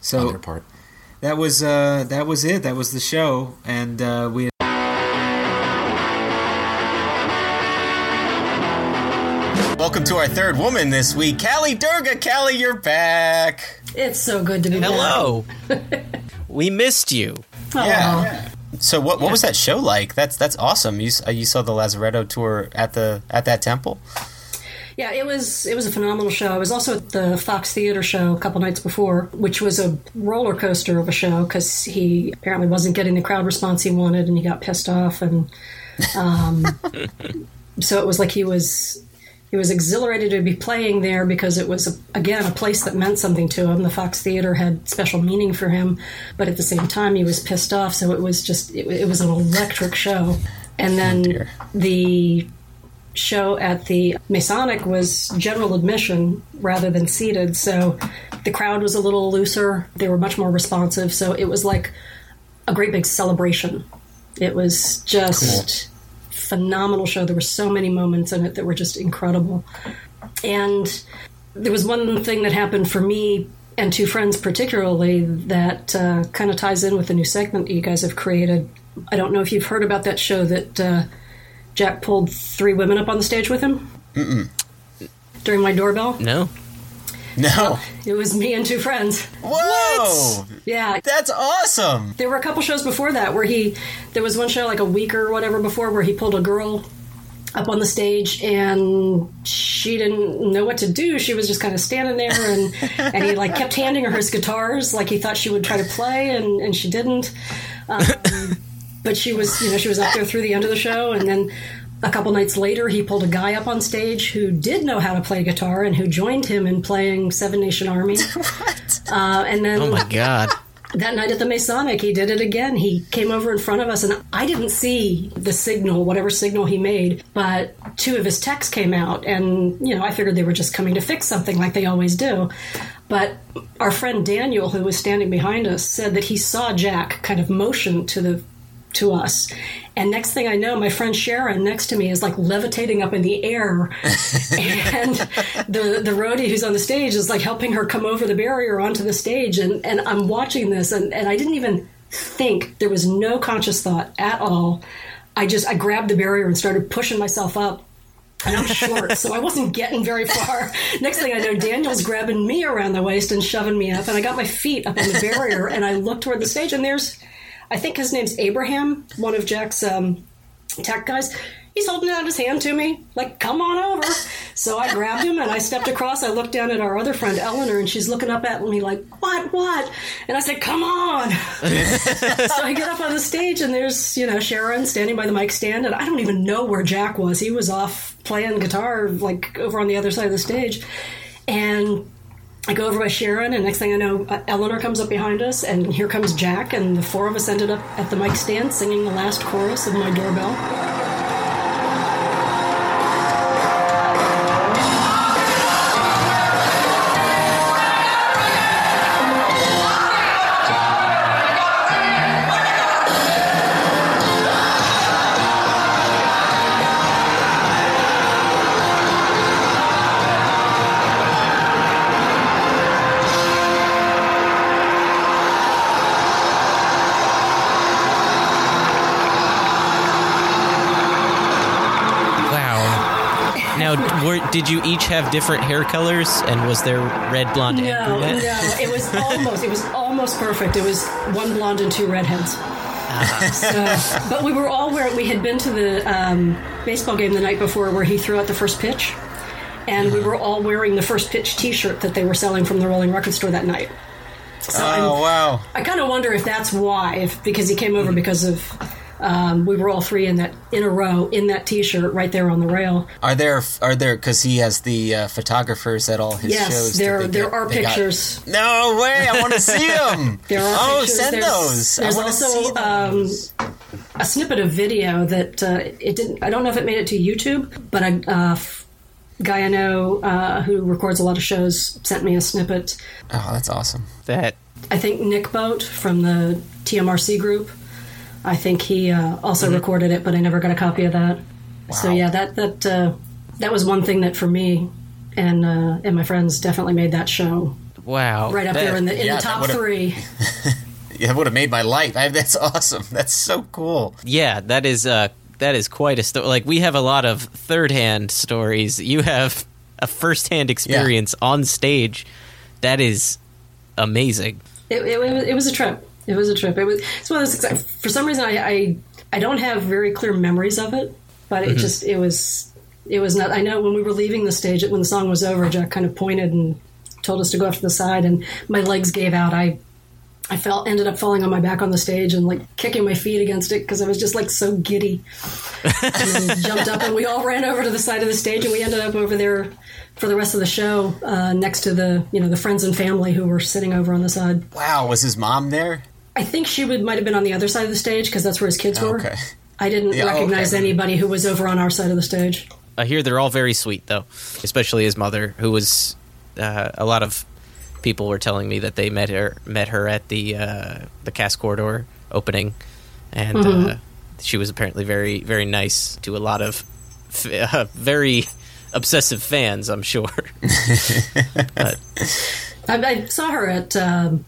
So on their part. That was uh, that was it. That was the show, and uh, we. Welcome to our third woman this week, Callie Durga. Callie, you're back. It's so good to be back. Hello. we missed you. Yeah. So what what was that show like? That's that's awesome. You uh, you saw the Lazaretto tour at the at that temple. Yeah, it was it was a phenomenal show. I was also at the Fox Theater show a couple nights before, which was a roller coaster of a show because he apparently wasn't getting the crowd response he wanted, and he got pissed off, and um, so it was like he was he was exhilarated to be playing there because it was again a place that meant something to him. The Fox Theater had special meaning for him, but at the same time he was pissed off. So it was just it, it was an electric show, and then the show at the Masonic was general admission rather than seated, so the crowd was a little looser. They were much more responsive, so it was like a great big celebration. It was just phenomenal show. There were so many moments in it that were just incredible. And there was one thing that happened for me and two friends particularly that uh, kind of ties in with the new segment that you guys have created. I don't know if you've heard about that show that uh, Jack pulled three women up on the stage with him Mm-mm. during my doorbell. No. No. It was me and two friends. Whoa! Yeah. That's awesome. There were a couple shows before that where he, there was one show like a week or whatever before where he pulled a girl up on the stage and she didn't know what to do. She was just kind of standing there and, and he like kept handing her his guitars like he thought she would try to play and, and she didn't. Um, but she was, you know, she was up there through the end of the show and then a couple nights later he pulled a guy up on stage who did know how to play guitar and who joined him in playing Seven Nation Army. what? Uh, and then Oh my god. that night at the Masonic, he did it again. He came over in front of us, and I didn't see the signal, whatever signal he made, but two of his techs came out, and, you know, I figured they were just coming to fix something like they always do. But our friend Daniel, who was standing behind us, said that he saw Jack kind of motion to the to us. And next thing I know, my friend Sharon next to me is like levitating up in the air. and the, the roadie who's on the stage is like helping her come over the barrier onto the stage. And, and I'm watching this and, and I didn't even think, there was no conscious thought at all. I just, I grabbed the barrier and started pushing myself up. And I'm short, so I wasn't getting very far. Next thing I know, Daniel's grabbing me around the waist and shoving me up, and I got my feet up on the barrier, and I look toward the stage, and there's I think his name's Abraham, one of Jack's um, tech guys. he's holding out his hand to me, like, come on over. So I grabbed him and I stepped across. I looked down at our other friend, Eleanor, and she's looking up at me like, what, what? And I said, come on. so I get up on the stage and there's, you know, Sharon standing by the mic stand, and I don't even know where Jack was. He was off playing guitar, like, over on the other side of the stage. And I go over by Sharon, and next thing I know, uh, Eleanor comes up behind us, and here comes Jack, and the four of us ended up at the mic stand singing the last chorus of My Doorbell. Did you each have different hair colors, and was there red, blonde, and No, brunette? no, it was almost, it was almost perfect. It was one blonde and two redheads. Ah. So, but we were all where we had been to the um, baseball game the night before where he threw out the first pitch, and we uh-huh. were all wearing the first pitch T-shirt that they were selling from the Rolling Record store that night. So oh, I'm- oh wow! I kind of wonder if that's why, if because he came over mm-hmm. because of um, we were all three in that in a row in that T-shirt right there on the rail. Are there are there because he has the uh, photographers at all his yes, shows? that there they there get- are they got- pictures. no way! I want to see them. There are oh, pictures. send there's, those. There's I also see um, a snippet of video that uh, it didn't. I don't know if it made it to YouTube, but a uh, f- guy I know uh, who records a lot of shows sent me a snippet. oh, that's awesome. That I think Nick Boat from the TMRC group. I think he uh, also recorded it, but I never got a copy of that. So yeah, that that uh, that was one thing that for me and uh, and my friends definitely made that show wow, right up that- there in the in yeah, the top three. Yeah, it would have made my life. I, that's awesome. That's so cool. Yeah, that is uh that is quite a story. Like we have a lot of third hand stories. You have a first hand experience on stage. That is amazing. It, it, it was a trip. It was a trip. It was. It's one of those. For some reason, I, I I don't have very clear memories of it, but it Mhm. just it was it was not. I know when we were leaving the stage, when the song was over, Jack kind of pointed and told us to go off to the side, and my legs gave out. I I fell ended up falling on my back on the stage and like kicking my feet against it because I was just like so giddy. and then jumped up and we all ran over to the side of the stage and we ended up over there for the rest of the show uh, next to the you know the friends and family who were sitting over on the side. Wow, was his mom there? I think she would might have been on the other side of the stage because that's where his kids were. Okay. I didn't Yeah, recognize okay. anybody who was over on our side of the stage. I hear they're all very sweet though, especially his mother, who was uh, a lot of people were telling me that they met her met her at the uh, the Cass Corridor opening, and uh, Mhm. she was apparently very very nice to a lot of f- uh, very obsessive fans. I'm sure. but I, I saw her at um, the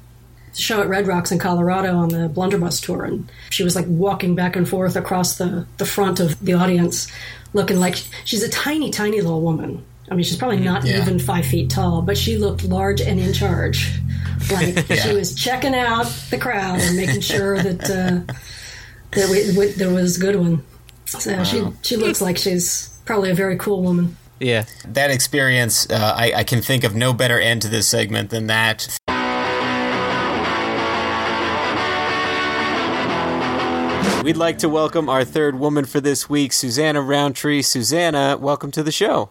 show at Red Rocks in Colorado on the Blunderbuss tour, and she was like walking back and forth across the, the front of the audience, looking like she's a tiny, tiny little woman. I mean, she's probably not Yeah. even five feet tall, but she looked large and in charge. Like Yeah. she was checking out the crowd and making sure that uh, that we, we, there was a good one. So she she looks like she's probably a very cool woman. yeah, That experience, uh, I, I can think of no better end to this segment than that. We'd like to welcome our third woman for this week, Susanna Roundtree. Susanna, welcome to the show.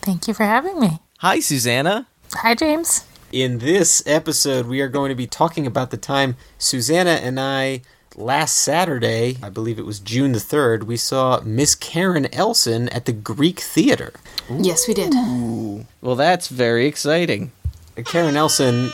Thank you for having me. hi, Susanna. Hi, James. In this episode, we are going to be talking about the time Susanna and I, last Saturday, I believe it was June the 3rd, we saw Miss Karen Elson at the Greek Theater. Yes, we did. Well, that's very exciting. Karen Elson,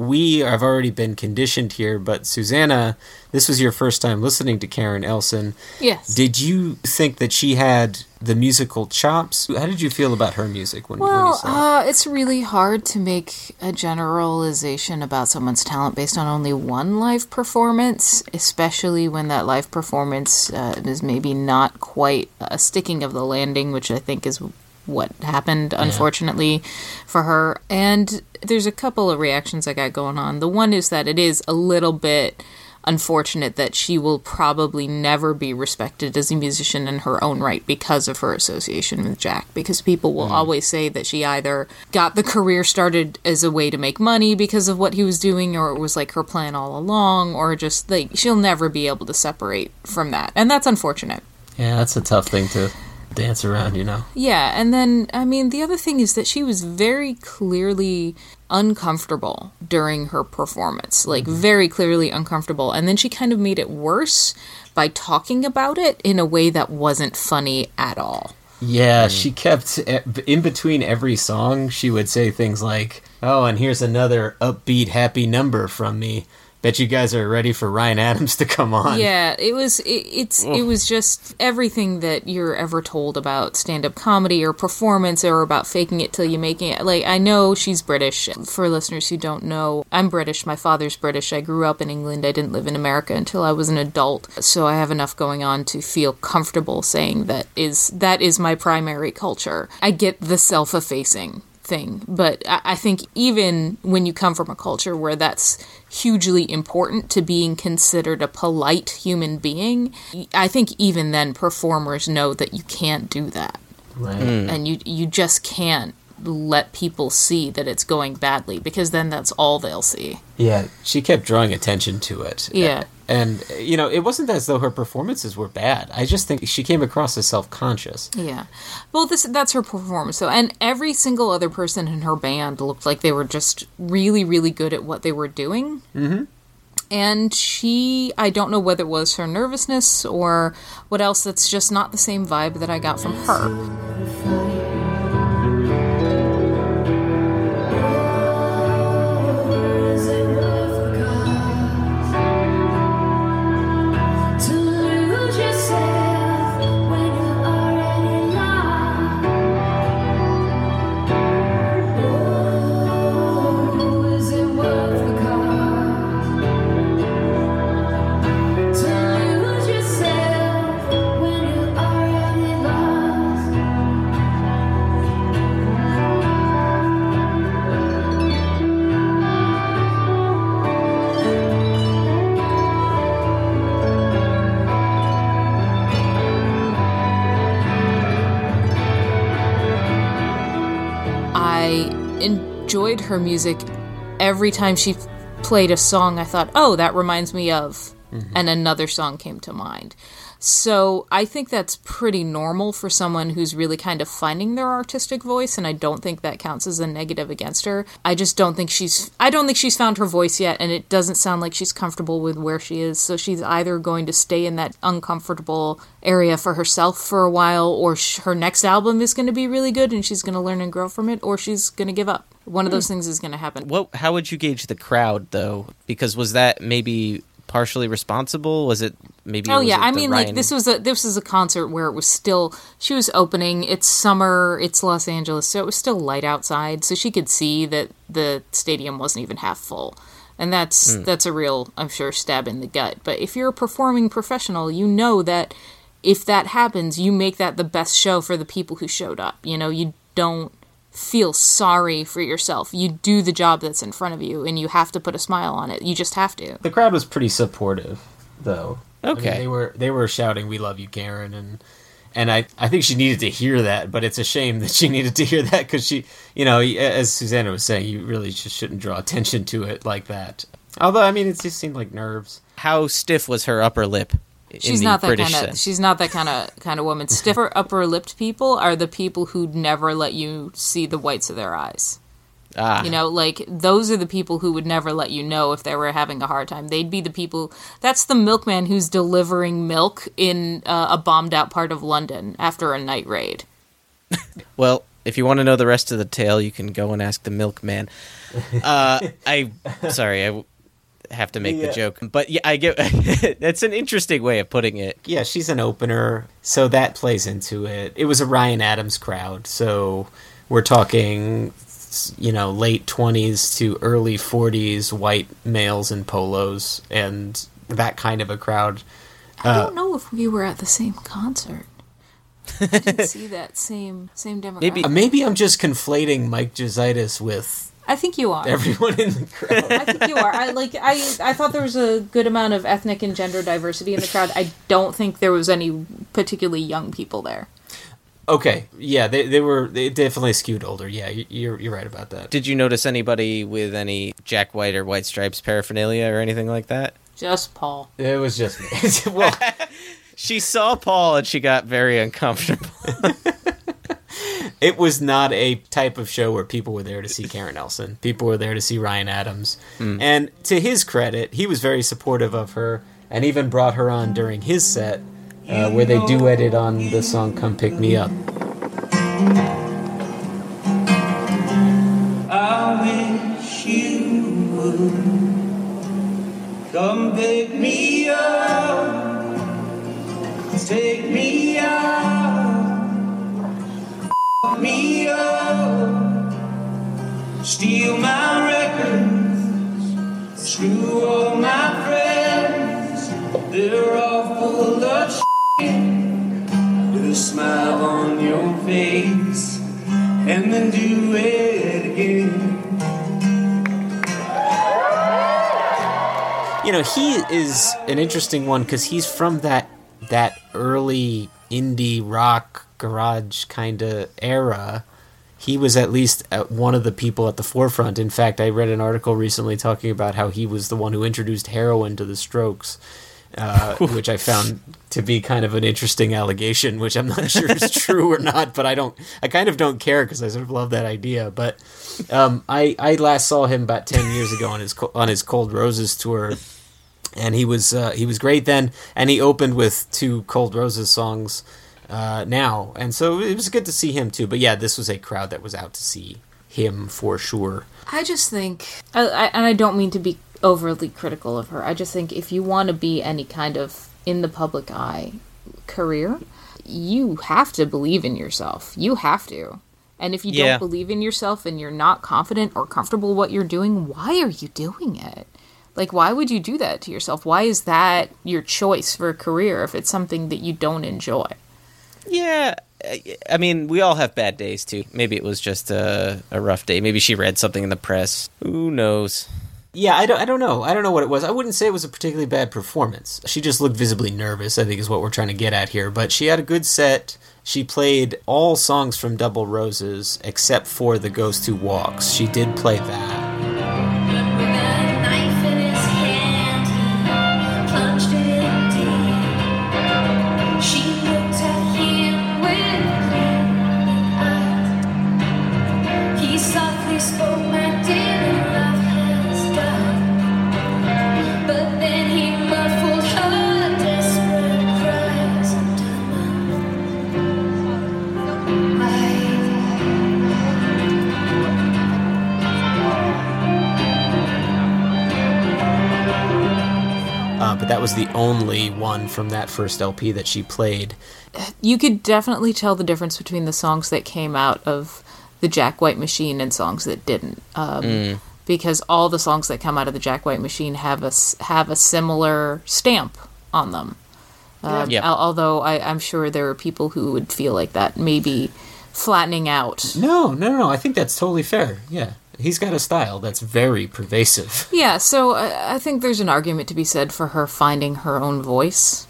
we have already been conditioned here, but Susanna, this was your first time listening to Karen Elson. Yes. Did you think that she had the musical chops? How did you feel about her music when, when you Well, saw it? uh, it's really hard to make a generalization about someone's talent based on only one live performance, especially when that live performance uh, is maybe not quite a sticking of the landing, which I think is what happened, unfortunately, for her. And there's a couple of reactions I got going on. The one is that it is a little bit unfortunate that she will probably never be respected as a musician in her own right because of her association with Jack. Because people will mm. always say that she either got the career started as a way to make money because of what he was doing, or it was like her plan all along, or just like she'll never be able to separate from that. And that's unfortunate. Yeah, that's a tough thing to dance around, you know. Yeah, and then I mean the other thing is that she was very clearly uncomfortable during her performance. Like mm-hmm. very clearly uncomfortable. And then she kind of made it worse by talking about it in a way that wasn't funny at all. Yeah, mm. she kept eh, in between every song. She would say things like, "Oh, and here's another upbeat, happy number from me. Bet you guys are ready for Ryan Adams to come on." Yeah, it was it, it's it was just everything that you're ever told about stand-up comedy or performance or about faking it till you make it. Like I know she's British. For listeners who don't know, I'm British. My father's British. I grew up in England. I didn't live in America until I was an adult. So I have enough going on to feel comfortable saying that is that is my primary culture. I get the self-effacing thing, but I, I think even when you come from a culture where that's hugely important to being considered a polite human being, I think even then performers know that you can't do that. Right. Mm. And you you just can't let people see that it's going badly because then that's all they'll see. Yeah, she kept drawing attention to it. Yeah. And, you know, it wasn't as though her performances were bad. I just think she came across as self conscious. Yeah. Well, this that's her performance. So, and every single other person in her band looked like they were just really, really good at what they were doing. Mm-hmm. And she, I don't know whether it was her nervousness or what else. That's just not the same vibe that I got from her. Her music every time she played a song. I thought, oh, that reminds me of, mm-hmm. and another song came to mind. So I think that's pretty normal for someone who's really kind of finding their artistic voice, and I don't think that counts as a negative against her. I just don't think she's I don't think she's found her voice yet, and it doesn't sound like she's comfortable with where she is. So she's either going to stay in that uncomfortable area for herself for a while, or sh- her next album is going to be really good, and she's going to learn and grow from it, or she's going to give up. One of those things is going to happen. What? How would you gauge the crowd though? Because was that maybe partially responsible? Was it maybe? Oh yeah, I the mean, like this was a this was a concert where it was still she was opening. It's summer. It's Los Angeles, so it was still light outside, so she could see that the stadium wasn't even half full, and that's Hmm. that's a real, I'm sure, stab in the gut. But if you're a performing professional, you know that if that happens, you make that the best show for the people who showed up. You know, you don't feel sorry for yourself. You do the job that's in front of you, and you have to put a smile on it. You just have to. The crowd was pretty supportive, though. I mean, Okay. they were they were shouting, "We love you, Karen," and and I I think she needed to hear that, but it's a shame that she needed to hear that because she, you know, as Susanna was saying, you really just shouldn't draw attention to it like that. Although, I mean, it just seemed like nerves. How stiff was her upper lip? She's not that British kind of. sense? She's not that kind of kind of woman. Stiffer upper lipped people are the people who never let you see the whites of their eyes. Ah, You know, like those are the people who would never let you know if they were having a hard time. They'd be the people. That's the milkman who's delivering milk in uh, a bombed out part of London after a night raid. Well, if you want to know the rest of the tale, you can go and ask the milkman. Uh, I sorry, I have to make Yeah. the joke, but yeah, I get. that's an interesting way of putting it. Yeah, she's an opener, so that plays into it. It was a Ryan Adams crowd, so we're talking, you know, late twenties to early forties, white males in polos, and that kind of a crowd. I Uh, don't know if we were at the same concert. I didn't see that same same demographic. Maybe maybe I'm just conflating Mike Jositis with I think you are. Everyone in the crowd. I think you are. I like. I I thought there was a good amount of ethnic and gender diversity in the crowd. I don't think there was any particularly young people there. Okay, yeah, they they were they definitely skewed older. Yeah, you- you're you're right about that. Did you notice anybody with any Jack White or White Stripes paraphernalia or anything like that? Just Paul. It was just me. well, she saw Paul and she got very uncomfortable. it was not a type of show where people were there to see Karen Elson. People were there to see Ryan Adams. And to his credit, he was very supportive of her and even brought her on during his set uh, where they duetted on the song Come Pick Me Up. I wish you would come pick me up, take me me up, steal my records, screw all my friends. They're all full of shit with a smile on your face and then do it again. You know, he is an interesting one because he's from that that early indie rock garage kind of era. He was at least uh, one of the people at the forefront. In fact, I read an article recently talking about how he was the one who introduced heroin to the Strokes, uh, which I found to be kind of an interesting allegation, which I'm not sure is true or not. But I don't, I kind of don't care because I sort of love that idea. But um, I I last saw him about ten years ago on his on his Cold Roses tour, and he was uh, he was great then, and he opened with two Cold Roses songs uh, now, and so it was good to see him too. But yeah, this was a crowd that was out to see him for sure. I just think, I, I, and I don't mean to be overly critical of her. I just think if you want to be any kind of in the public eye career, you have to believe in yourself. You have to. And if you Yeah. don't believe in yourself and you're not confident or comfortable what you're doing, why are you doing it? Like, why would you do that to yourself? Why is that your choice for a career if it's something that you don't enjoy? Yeah, I- mean, we all have bad days too. Maybe it was just a, a rough day. Maybe she read something in the press. Who knows? Yeah, I don't, I don't know. I don't know what it was. I wouldn't say it was a particularly bad performance. She just looked visibly nervous, I think is what we're trying to get at here. But she had a good set. She played all songs from Double Roses except for The Ghost Who Walks. She did play that. The only one from that first LP that she played. you could definitely tell the difference between the songs that came out of the Jack White Machine and songs that didn't. Um, Mm. Because all the songs that come out of the Jack White Machine have a s- have a similar stamp on them. Um, Yeah. al- Although I, I'm sure there are people who would feel like that maybe flattening out. No, no, no, no. I think that's totally fair. Yeah. He's got a style that's very pervasive. Yeah, so I, I think there's an argument to be said for her finding her own voice,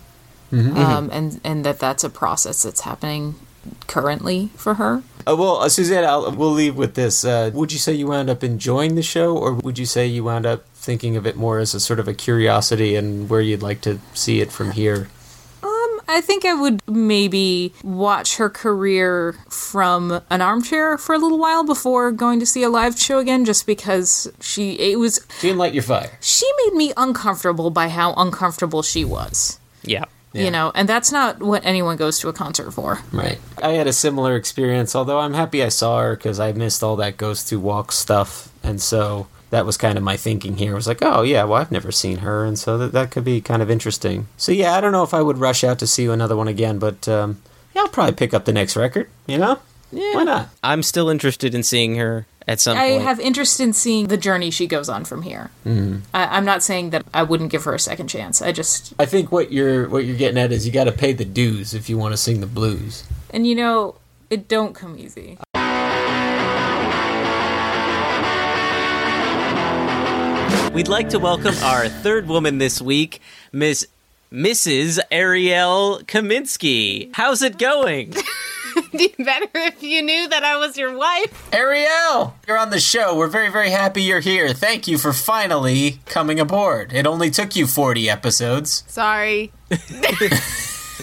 Mhm. um, and and that that's a process that's happening currently for her. Uh, well, uh, Suzette, I'll, we'll leave with this. Uh, would you say you wound up enjoying the show, or would you say you wound up thinking of it more as a sort of a curiosity and where you'd like to see it from here? I think I would maybe watch her career from an armchair for a little while before going to see a live show again, just because she it was She didn't light your fire. she made me uncomfortable by how uncomfortable she was. Yeah. You know, and that's not what anyone goes to a concert for. Right. I had a similar experience, although I'm happy I saw her because I missed all that Ghost to Walk stuff. And so that was kind of my thinking here. I was like, oh, yeah, well, I've never seen her. And so that, that could be kind of interesting. So, yeah, I don't know if I would rush out to see another one again, but um, yeah, I'll probably pick up the next record, you know? Yeah. Why not? I'm still interested in seeing her at some I point. have interest in seeing the journey she goes on from here. Mhm. I, I'm not saying that I wouldn't give her a second chance. I just I think what you're what you're getting at is you got to pay the dues if you want to sing the blues. and you know it don't come easy. We'd like to welcome our third woman this week, Miss Mrs. Ariel Kaminsky. How's it going? Be better if you knew that I was your wife. Ariel, you're on the show. We're very, very happy you're here. Thank you for finally coming aboard. It only took you 40 episodes. Sorry.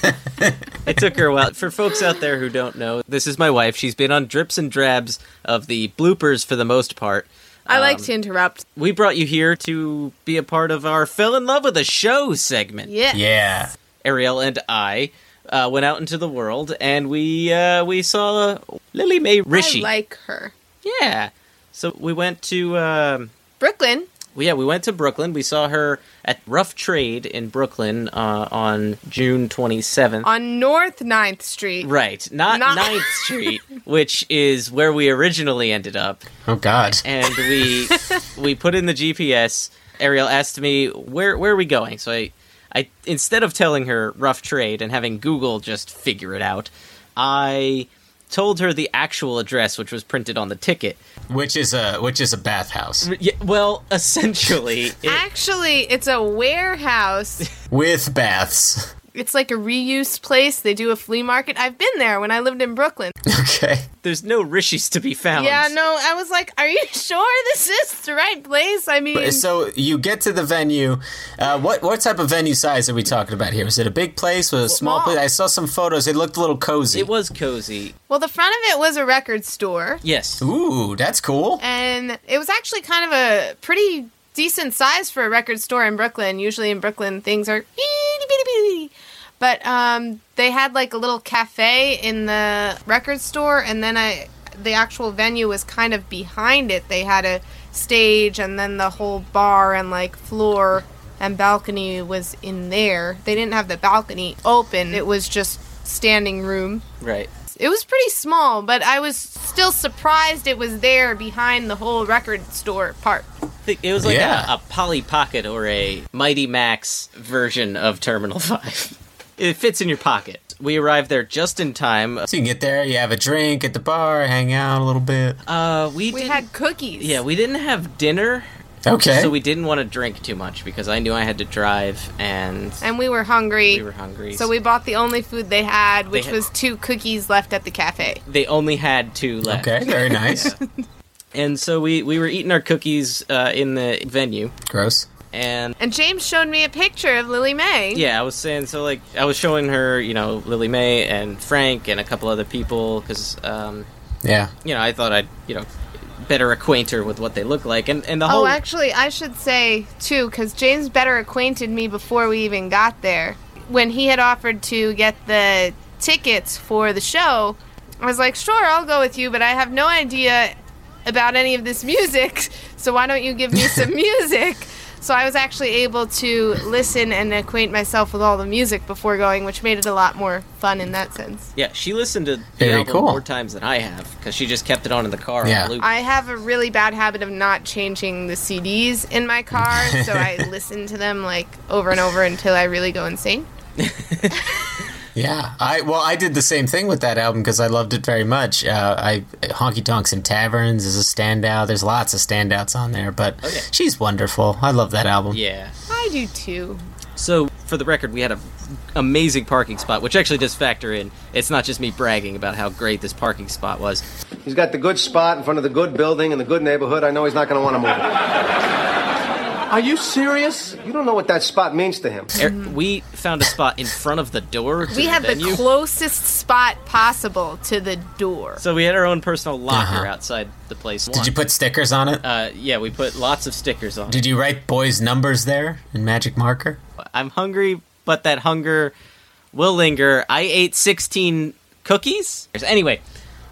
It took her a while. For folks out there who don't know, this is my wife. She's been on drips and drabs of the bloopers for the most part. I like Um, to interrupt. We brought you here to be a part of our Fell in Love with a Show segment. Yeah. Yeah. Ariel and I uh, went out into the world and we uh, we saw Lillie Mae Rische. I like her. yeah. So we went to um, Brooklyn. Well, yeah, we went to Brooklyn. We saw her at Rough Trade in Brooklyn uh, on June 27th. On North 9th Street. Right, not Not- 9th Street, which is where we originally ended up. Oh, God. And we we put in the GPS. Ariel asked me where where are we going. So I I instead of telling her rough trade and having Google just figure it out, I told her the actual address, which was printed on the ticket. Which is a which is a bathhouse Yeah, well, essentially, it, Actually, it's a warehouse. with baths. It's like a reuse place. They do a flea market. I've been there when I lived in Brooklyn. Okay. there's no Risches to be found. Yeah, no, I was like, are you sure this is the right place? I mean, So you get to the venue. Uh, what what type of venue size are we talking about here? Was it a big place? Was it a small Small. place? I saw some photos. It looked a little cozy. It was cozy. well, the front of it was a record store. Yes. Ooh, that's cool. and it was actually kind of a pretty decent size for a record store in Brooklyn. Usually in Brooklyn, things are itty bitty bitty. But um, they had like a little cafe in the record store, and then I, the actual venue was kind of behind it. They had a stage, and then the whole bar and like floor and balcony was in there. They didn't have the balcony open; it was just standing room. Right. It was pretty small, but I was still surprised it was there behind the whole record store part. It was like Yeah. a, a Polly Pocket or a Mighty Max version of Terminal 5. It fits in your pocket. We arrived there just in time. So you can get there, you have a drink at the bar, hang out a little bit. Uh, we We had cookies. Yeah, we didn't have dinner. Okay. So we didn't want to drink too much because I knew I had to drive and And we were hungry. we were hungry. So we bought the only food they had, which had- was two cookies left at the cafe. they only had two left. Okay, very nice. And so we, we were eating our cookies uh, in the venue. Gross. And And James showed me a picture of Lillie Mae. yeah, I was saying, so like, I was showing her, you know, Lillie Mae and Frank and a couple other people because, um, Yeah. you know, I thought I'd, you know, better acquaint her with what they look like. And, and the whole. Oh, actually, I should say, too, because James better acquainted me before we even got there. When he had offered to get the tickets for the show, I was like, sure, I'll go with you, but I have no idea about any of this music, so why don't you give me some music? So I was actually able to listen and acquaint myself with all the music before going, which made it a lot more fun in that sense. Yeah, she listened to the Very album cool. more times than I have because she just kept it on in the car. Yeah. On loop. I have a really bad habit of not changing the CDs in my car, so I listen to them like over and over until I really go insane. Yeah, I well, I did the same thing with that album because I loved it very much. Uh, I Honky Tonks and Taverns is a standout. There's lots of standouts on there, but she's wonderful. I love that album. Yeah. I do too. So, for the record, we had an amazing parking spot, which actually does factor in. It's not just me bragging about how great this parking spot was. He's got the good spot in front of the good building in the good neighborhood. I know he's not going to want to move it. Are you serious? You don't know what that spot means to him. Er, we found a spot in front of the door to We the had the closest spot possible to the door. so we had our own personal locker Uh-huh. outside the place. Did you put stickers on it? Uh, yeah, we put lots of stickers on. Did you write boys' numbers there in magic marker? I'm hungry, but that hunger will linger. I ate 16 cookies. Anyway,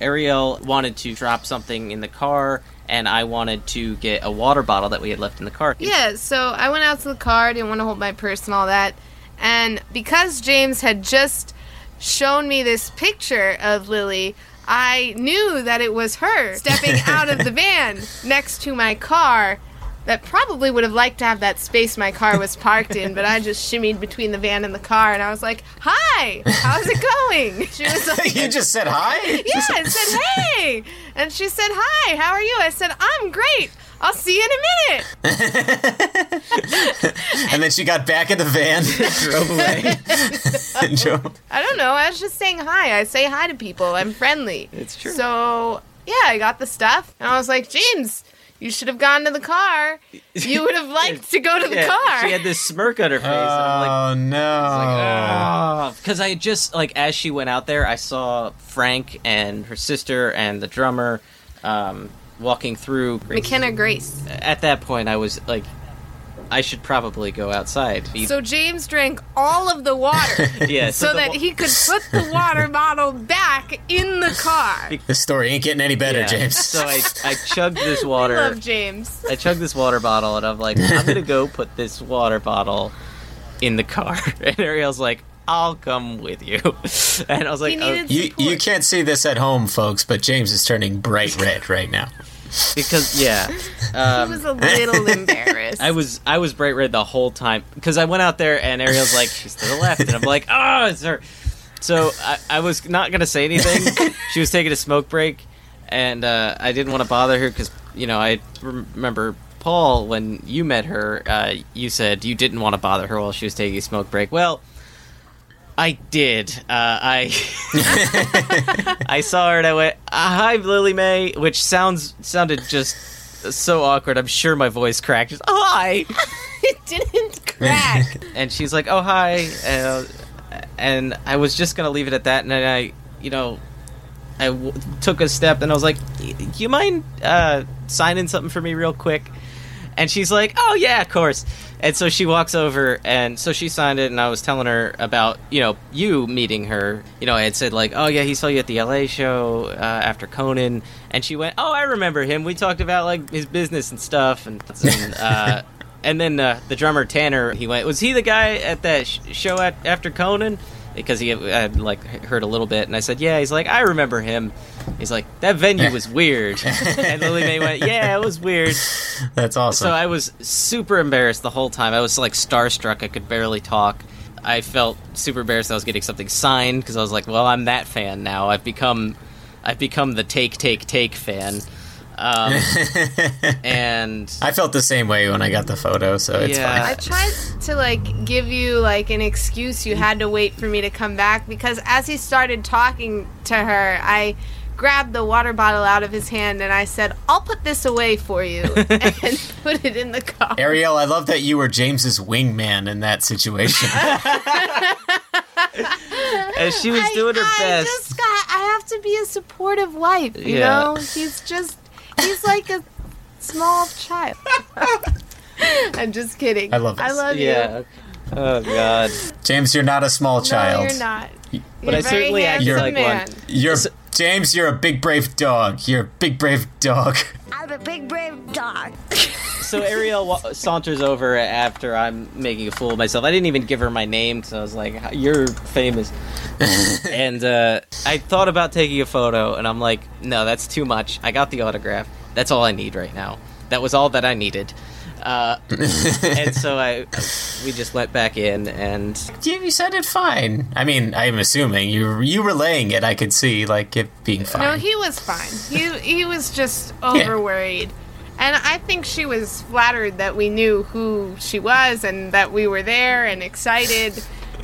Ariel wanted to drop something in the car, and I wanted to get a water bottle that we had left in the car. Yeah, so I went out to the car, didn't want to hold my purse and all that. And because James had just shown me this picture of Lillie, I knew that it was her stepping out of the van next to my car. That probably would have liked to have that space my car was parked in, but I just shimmied between the van and the car, and I was like, "Hi, how's it going?" She was like, you just said hi. yeah, I said, hey. And she said, hi, how are you? I said, I'm great. I'll see you in a minute. and then she got back in the van, drove away. and. I don't know. I was just saying hi. I say hi to people. I'm friendly. It's true. So yeah, I got the stuff, and I was like, James, you should have gone to the car. You would have liked to go to the Yeah, car. She had this smirk on her face. and I'm like, Oh no! because I just like as she went out there, I saw Frank and her sister and the drummer um, walking through. McKenna Grace. At that point, I was like, I should probably go outside. So James drank all of the water, Yeah, so so the that wa- he could put the water bottle back in the car. This story ain't getting any better, Yeah. James. So I, I chugged this water. I water. love James. I chugged this water bottle, and I'm like, I'm gonna go put this water bottle in the car. And Ariel's like, I'll come with you. And I was like, oh, You you can't see this at home, folks, but James is turning bright red right now. Because yeah, um, he was a little embarrassed. I was I was bright red the whole time because I went out there and Ariel's like she's to the left and I'm like oh it's her. So I, I was not gonna say anything. she was taking a smoke break, and uh, I didn't want to bother her because you know I remember Paul when you met her. Uh, you said you didn't want to bother her while she was taking a smoke break. Well. I did. Uh, I I saw her and I went, "Ah, "Hi, Lillie Mae," which sounds sounded just so awkward. I'm sure my voice cracked. Just, hi. it didn't crack. and she's like, "Oh, hi," uh, and I was just gonna leave it at that, and then I, you know, I w- took a step, and I was like, "Y- "You mind uh, signing something for me real quick?" And she's like, "Oh yeah, of course." And so she walks over, and so she signed it, and I was telling her about you know you meeting her. You know, I had said like, "Oh yeah, he saw you at the LA show uh, after Conan," and she went, "Oh, I remember him. We talked about like his business and stuff." And, and uh, and then uh, the drummer Tanner, he went, "Was he the guy at that sh- show at, after Conan?" Because he had, like heard a little bit, and I said, "Yeah." He's like, "I remember him." He's like, "That venue was weird," and Lillie Mae went, "Yeah, it was weird." That's awesome. So I was super embarrassed the whole time. I was like starstruck. I could barely talk. I felt super embarrassed. I was getting something signed because I was like, "Well, I'm that fan now. I've become, I've become the take, take, take fan." Um, and I felt the same way when I got the photo, so it's I fine. I tried to like give you like an excuse. You had to wait for me to come back because as he started talking to her, I grabbed the water bottle out of his hand and I said, "I'll put this away for you," and put it in the car. Ariel, I love that you were James's wingman in that situation. as she was doing her I best. just got. I have to be a supportive wife. You Yeah. know, he's just. He's like a small child. I'm just kidding. I love I love yeah. you. Oh God. James, you're not a small child. No, you're not. But You're I a very certainly act like man. one. You're James. You're a big brave dog. You're a big brave dog. I'm a big brave dog. So Ariel wa- saunters over after I'm making a fool of myself. I didn't even give her my name because I was like, "You're famous," and uh, I thought about taking a photo, and I'm like, "No, that's too much. I got the autograph. That's all I need right now. That was all that I needed." Uh, and so I, we just went back in, and You, you said it fine. I mean, I'm assuming you you relaying it. I could see like it being fine. No, he was fine. He he was just over worried. And I think she was flattered that we knew who she was and that we were there and excited.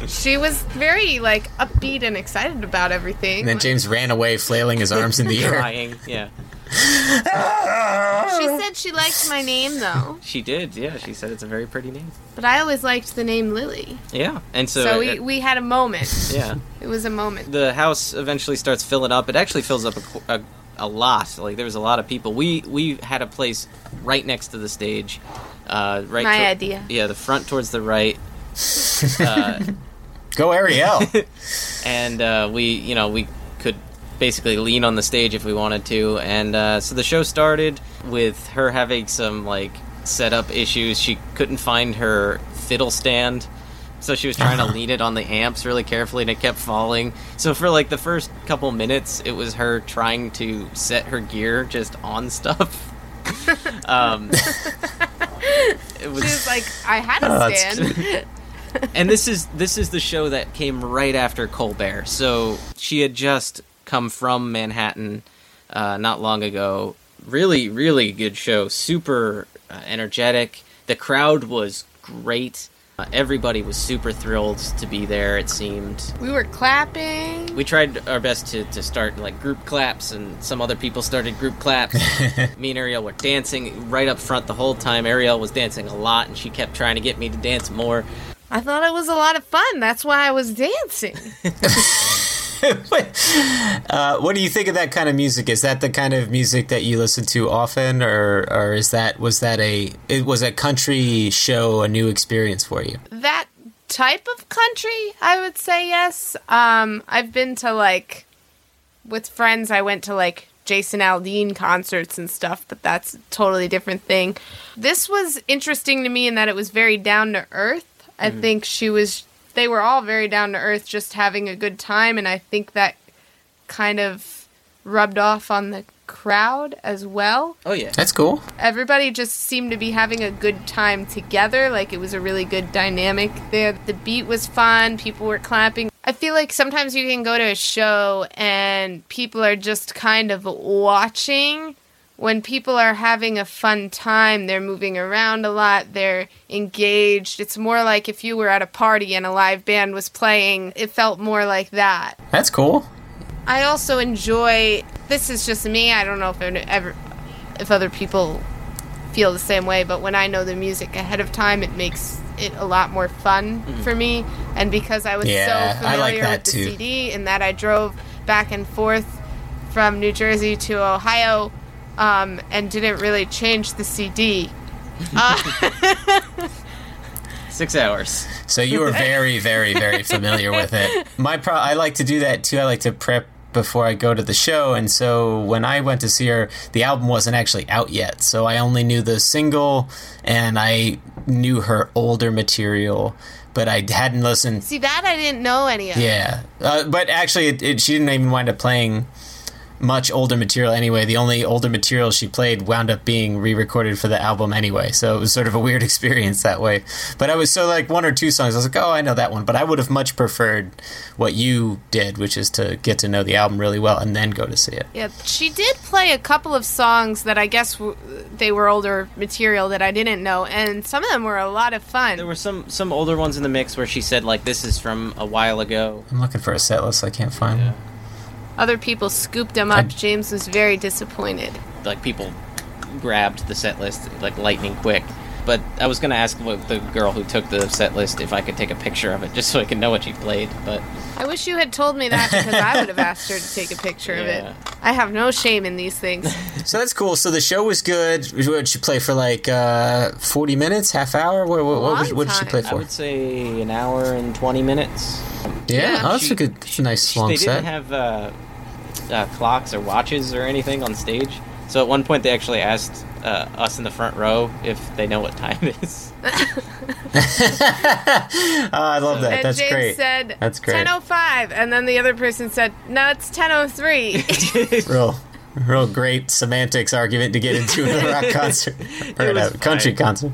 She was very like upbeat and excited about everything. and then James ran away, flailing his arms in the air. crying. Yeah, She said she liked my name though, she did. Yeah, she said it's a very pretty name. but I always liked the name Lily. Yeah, and so, So, uh, we, we had a moment. yeah. It was a moment. the house eventually starts filling up. It actually fills up a, a, a lot. Like there was a lot of people. We we had a place right next to the stage. Uh, right. My to- idea. Yeah, the front towards the right. Uh, Go Ariel. and uh, we you know we could basically lean on the stage if we wanted to. And uh, so the show started with her having some like setup issues. She couldn't find her fiddle stand. So she was trying to lean it on the amps really carefully, and it kept falling. So for like the first couple minutes, it was her trying to set her gear just on stuff. um, it was, She was like, I had Oh, a that's- stand. and this is this is the show that came right after Colbert. So she had just come from Manhattan uh, not long ago, really, really good show. Super uh, energetic. The crowd was great. Uh, everybody was super thrilled to be there. It seemed. We were clapping. We tried our best to, to start like group claps, and some other people started group claps. me and Ariel were dancing right up front the whole time. Ariel was dancing a lot, and she kept trying to get me to dance more. I thought it was a lot of fun. That's why I was dancing. Uh, what do you think of that kind of music? Is that the kind of music that you listen to often, or or is that was that a it was a country show a new experience for you? that type of country, I would say yes. Um, I've been to like with friends. I went to like Jason Aldean concerts and stuff, but that's a totally different thing. This was interesting to me in that it was very down to earth. I Mhm. think she was. They were all very down to earth, just having a good time, and I think that kind of rubbed off on the crowd as well. Oh yeah, that's cool. Everybody just seemed to be having a good time together. Like it was a really good dynamic there. The beat was fun. People were clapping. I feel like sometimes you can go to a show and people are just kind of watching. When people are having a fun time, they're moving around a lot, they're engaged. It's more like if you were at a party and a live band was playing, it felt more like that. That's cool. I also enjoy. This is just me. I don't know if ever, if other people feel the same way. But when I know the music ahead of time, it makes it a lot more fun Mhm. for me. And because I was Yeah, so familiar like with the too. CD, and that I drove back and forth from New Jersey to Ohio, um, and didn't really change the CD. Uh, Six hours. So you were very, very, very familiar with it. My pro- I like to do that too. I like to prep before I go to the show, and so when I went to see her, the album wasn't actually out yet. So I only knew the single, and I knew her older material, but I hadn't listened. see that I didn't know any of. Yeah, uh, but actually, it, it, she didn't even wind up playing much older material anyway. The only older material she played wound up being re-recorded for the album anyway. So it was sort of a weird experience that way. But I was so like one or two songs. I was like, oh, I know that one. But I would have much preferred what you did, which is to get to know the album really well and then go to see it. Yeah, she did play a couple of songs that I guess w- they were older material that I didn't know, and some of them were a lot of fun. There were some some older ones in the mix where she said like this is from a while ago. I'm looking for a set list. I can't find it. Other people scooped them up. James was very disappointed. Like people grabbed the set list like lightning quick. But I was gonna ask the girl who took the set list if I could take a picture of it just so I could know what she played. But I wish you had told me that because I would have asked her to take a picture of it. I have no shame in these things. So that's cool. So the show was good. What did she play for? Like uh, 40 minutes, half hour? What, what, what, was- what did she play for? I would say an hour and twenty minutes. Yeah, oh, that's she- a good, that's a nice long they set. didn't have uh, uh, clocks or watches or anything on stage. So at one point, they actually asked uh, us in the front row if they know what time it is. oh, I love that. and That's James great. said That's great. 10:05, and then the other person said, "No, it's 10:03." real, real great semantics argument to get into in a rock concert or a was country concert.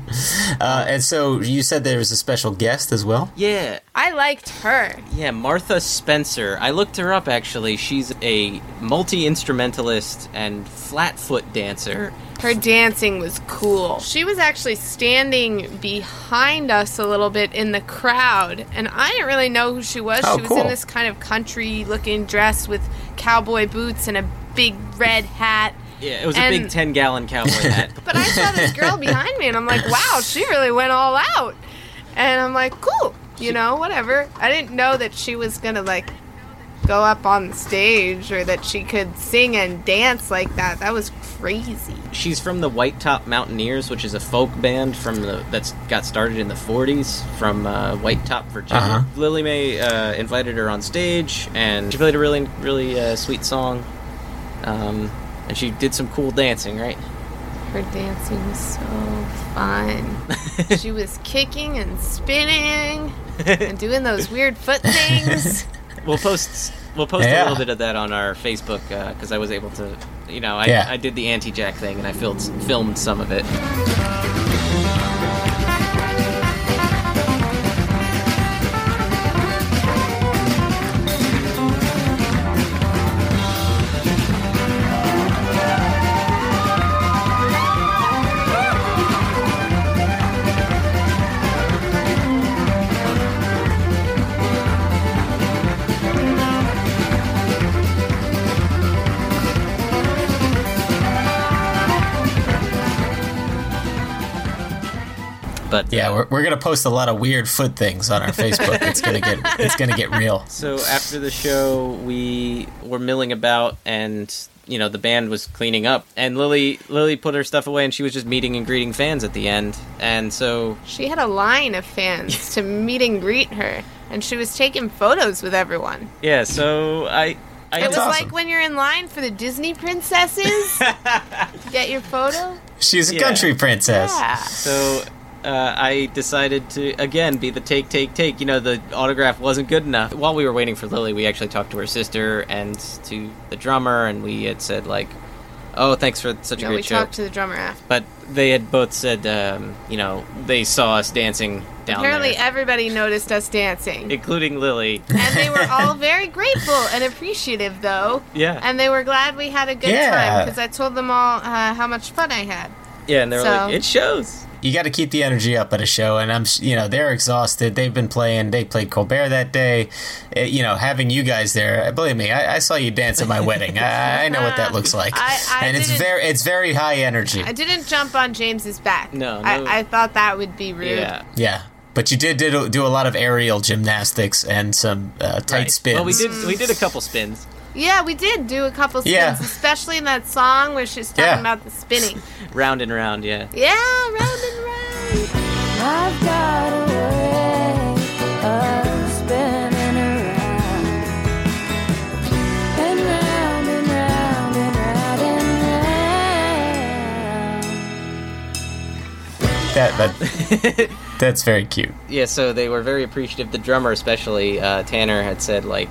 Uh, and so you said there was a special guest as well. Yeah, I liked her. yeah, Martha Spencer. I looked her up actually. She's a multi instrumentalist and flatfoot dancer. Her dancing was cool. She was actually standing behind us a little bit in the crowd, and I didn't really know who she was. Oh, she was cool. in this kind of country looking dress with cowboy boots and a big red hat. Yeah, it was a big ten gallon cowboy hat. But I saw this girl behind me, and I'm like, wow, she really went all out. And I'm like, cool, you know, whatever. I didn't know that she was gonna like go up on the stage or that she could sing and dance like that. That was crazy. She's from the White Top Mountaineers, which is a folk band from the that's got started in the '40s from uh, White Top, Virginia. Uh-huh. Lillie Mae uh, invited her on stage, and she played a really, really uh, sweet song. Um, and she did some cool dancing, right? Her dancing was so fun. she was kicking and spinning and doing those weird foot things. We'll post we'll post a little bit of that on our Facebook uh, because I was able to, you know, I, Yeah. I did the anti-jack thing and I filmed filmed some of it. But Yeah, uh, we're, we're gonna post a lot of weird foot things on our Facebook. It's gonna get it's gonna get real. So after the show, we were milling about, and you know the band was cleaning up, and Lillie Lillie put her stuff away, and she was just meeting and greeting fans at the end, and so She had a line of fans to meet and greet her, and she was taking photos with everyone. yeah, so I. I it was like when you're in line for the Disney princesses to get your photo. She's a Yeah. country princess. Yeah. So uh, I decided to again be the take, take, take. You know, the autograph wasn't good enough. While we were waiting for Lillie, we actually talked to her sister and to the drummer, and we had said like, "Oh, thanks for such a No, great we show." talked to the drummer after. but they had both said, um, you know, they saw us dancing down Apparently, there, everybody noticed us dancing, including Lillie. and they were all very grateful and appreciative, though. Yeah. And they were glad we had a good Yeah. time because I told them all uh, how much fun I had. Yeah, and they were So- like, "It shows." You got to keep the energy up at a show, and I'm, you know, they're exhausted. They've been playing. They played Colbert that day. Uh, you know, having you guys there, believe me, I, I saw you dance at my wedding. I, I know what that looks like, I- I and it's very, it's very high energy. I didn't jump on James's back. No, no. I, I thought that would be rude. Yeah. Yeah, but you did, did do a lot of aerial gymnastics and some uh, tight Right. spins. Well, we did we did a couple spins. Yeah, we did do a couple spins, Yeah. especially in that song where she's talking Yeah. about the spinning. round and round. Yeah. Yeah, round and round. I've got a way of spinning around and round and round and round and round. that, that that's very cute. Yeah, so they were very appreciative. The drummer, especially uh, Tanner, had said like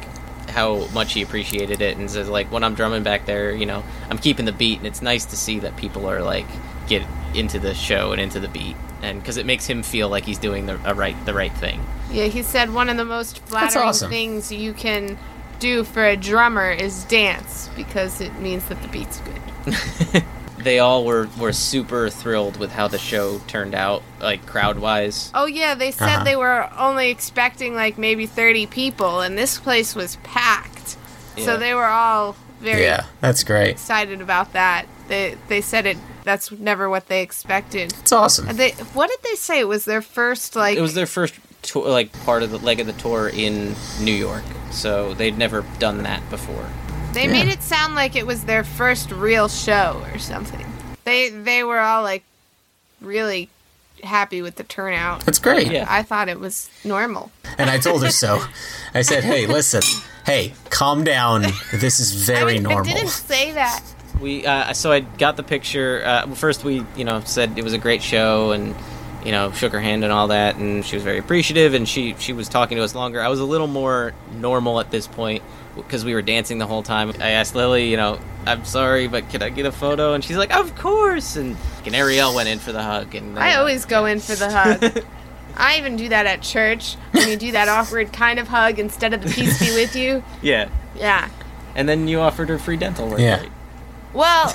how much he appreciated it, and says like when I'm drumming back there, you know, I'm keeping the beat, and it's nice to see that people are like get into the show and into the beat, and because it makes him feel like he's doing the a right the right thing. Yeah, he said one of the most flattering awesome. things you can do for a drummer is dance because it means that the beat's good. They all were were super thrilled with how the show turned out, like crowd wise. Oh yeah, they said Uh-huh. they were only expecting like maybe 30 people and this place was packed. Yeah. So they were all very Yeah, that's great. excited about that. They they said it that's never what they expected. It's awesome. And They what did they say? It was their first like it was their first tour, like part of the leg of the tour in New York, so they'd never done that before. They made it sound like it was their first real show or something. They they were all like really happy with the turnout. That's great. Yeah. I thought it was normal. And I told her so. I said, "Hey, listen, hey, calm down. This is very I normal." didn't say that. We uh, so I got the picture. Uh, first, we you know said it was a great show, and you know shook her hand and all that, and she was very appreciative, and she she was talking to us longer. I was a little more normal at this point because we were dancing the whole time. I asked Lillie, you know, I'm sorry, but can I get a photo? And she's like, of course. And, and Ariel went in for the hug, and uh, I always go in for the hug. I even do that at church when you do that awkward kind of hug instead of the peace be with you. yeah. Yeah. And then you offered her free dental work. Yeah. right? Well,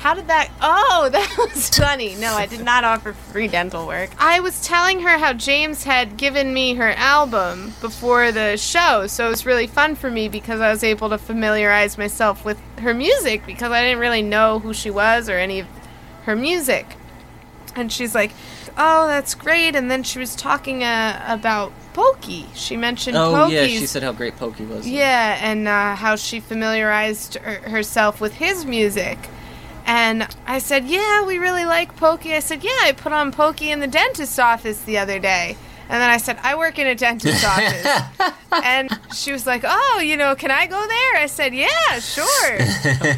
how did that? Oh, that was funny. No, I did not offer free dental work. I was telling her how James had given me her album before the show, so it was really fun for me because I was able to familiarize myself with her music because I didn't really know who she was or any of her music. And she's like, "Oh, that's great." And then she was talking uh, about Pokey. She mentioned Oh Pokey's yeah, she said how great Pokey was. yeah, and uh, how she familiarized her- herself with his music. And I said, Yeah, we really like Pokey. I said, Yeah, I put on Pokey in the dentist's office the other day. And then I said, I work in a dentist's office. and she was like, Oh, you know, can I go there? I said, Yeah, sure.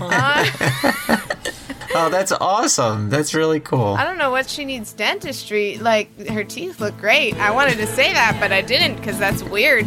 Uh, Oh, that's awesome. That's really cool. I don't know what she needs dentistry. Like, her teeth look great. I wanted to say that, but I didn't because that's weird.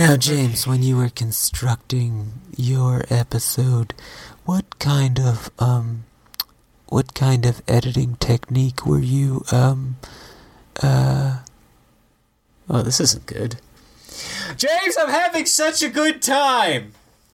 Now, James, when you were constructing your episode, what kind of um, what kind of editing technique were you um, uh? Oh, this isn't good. James, I'm having such a good time.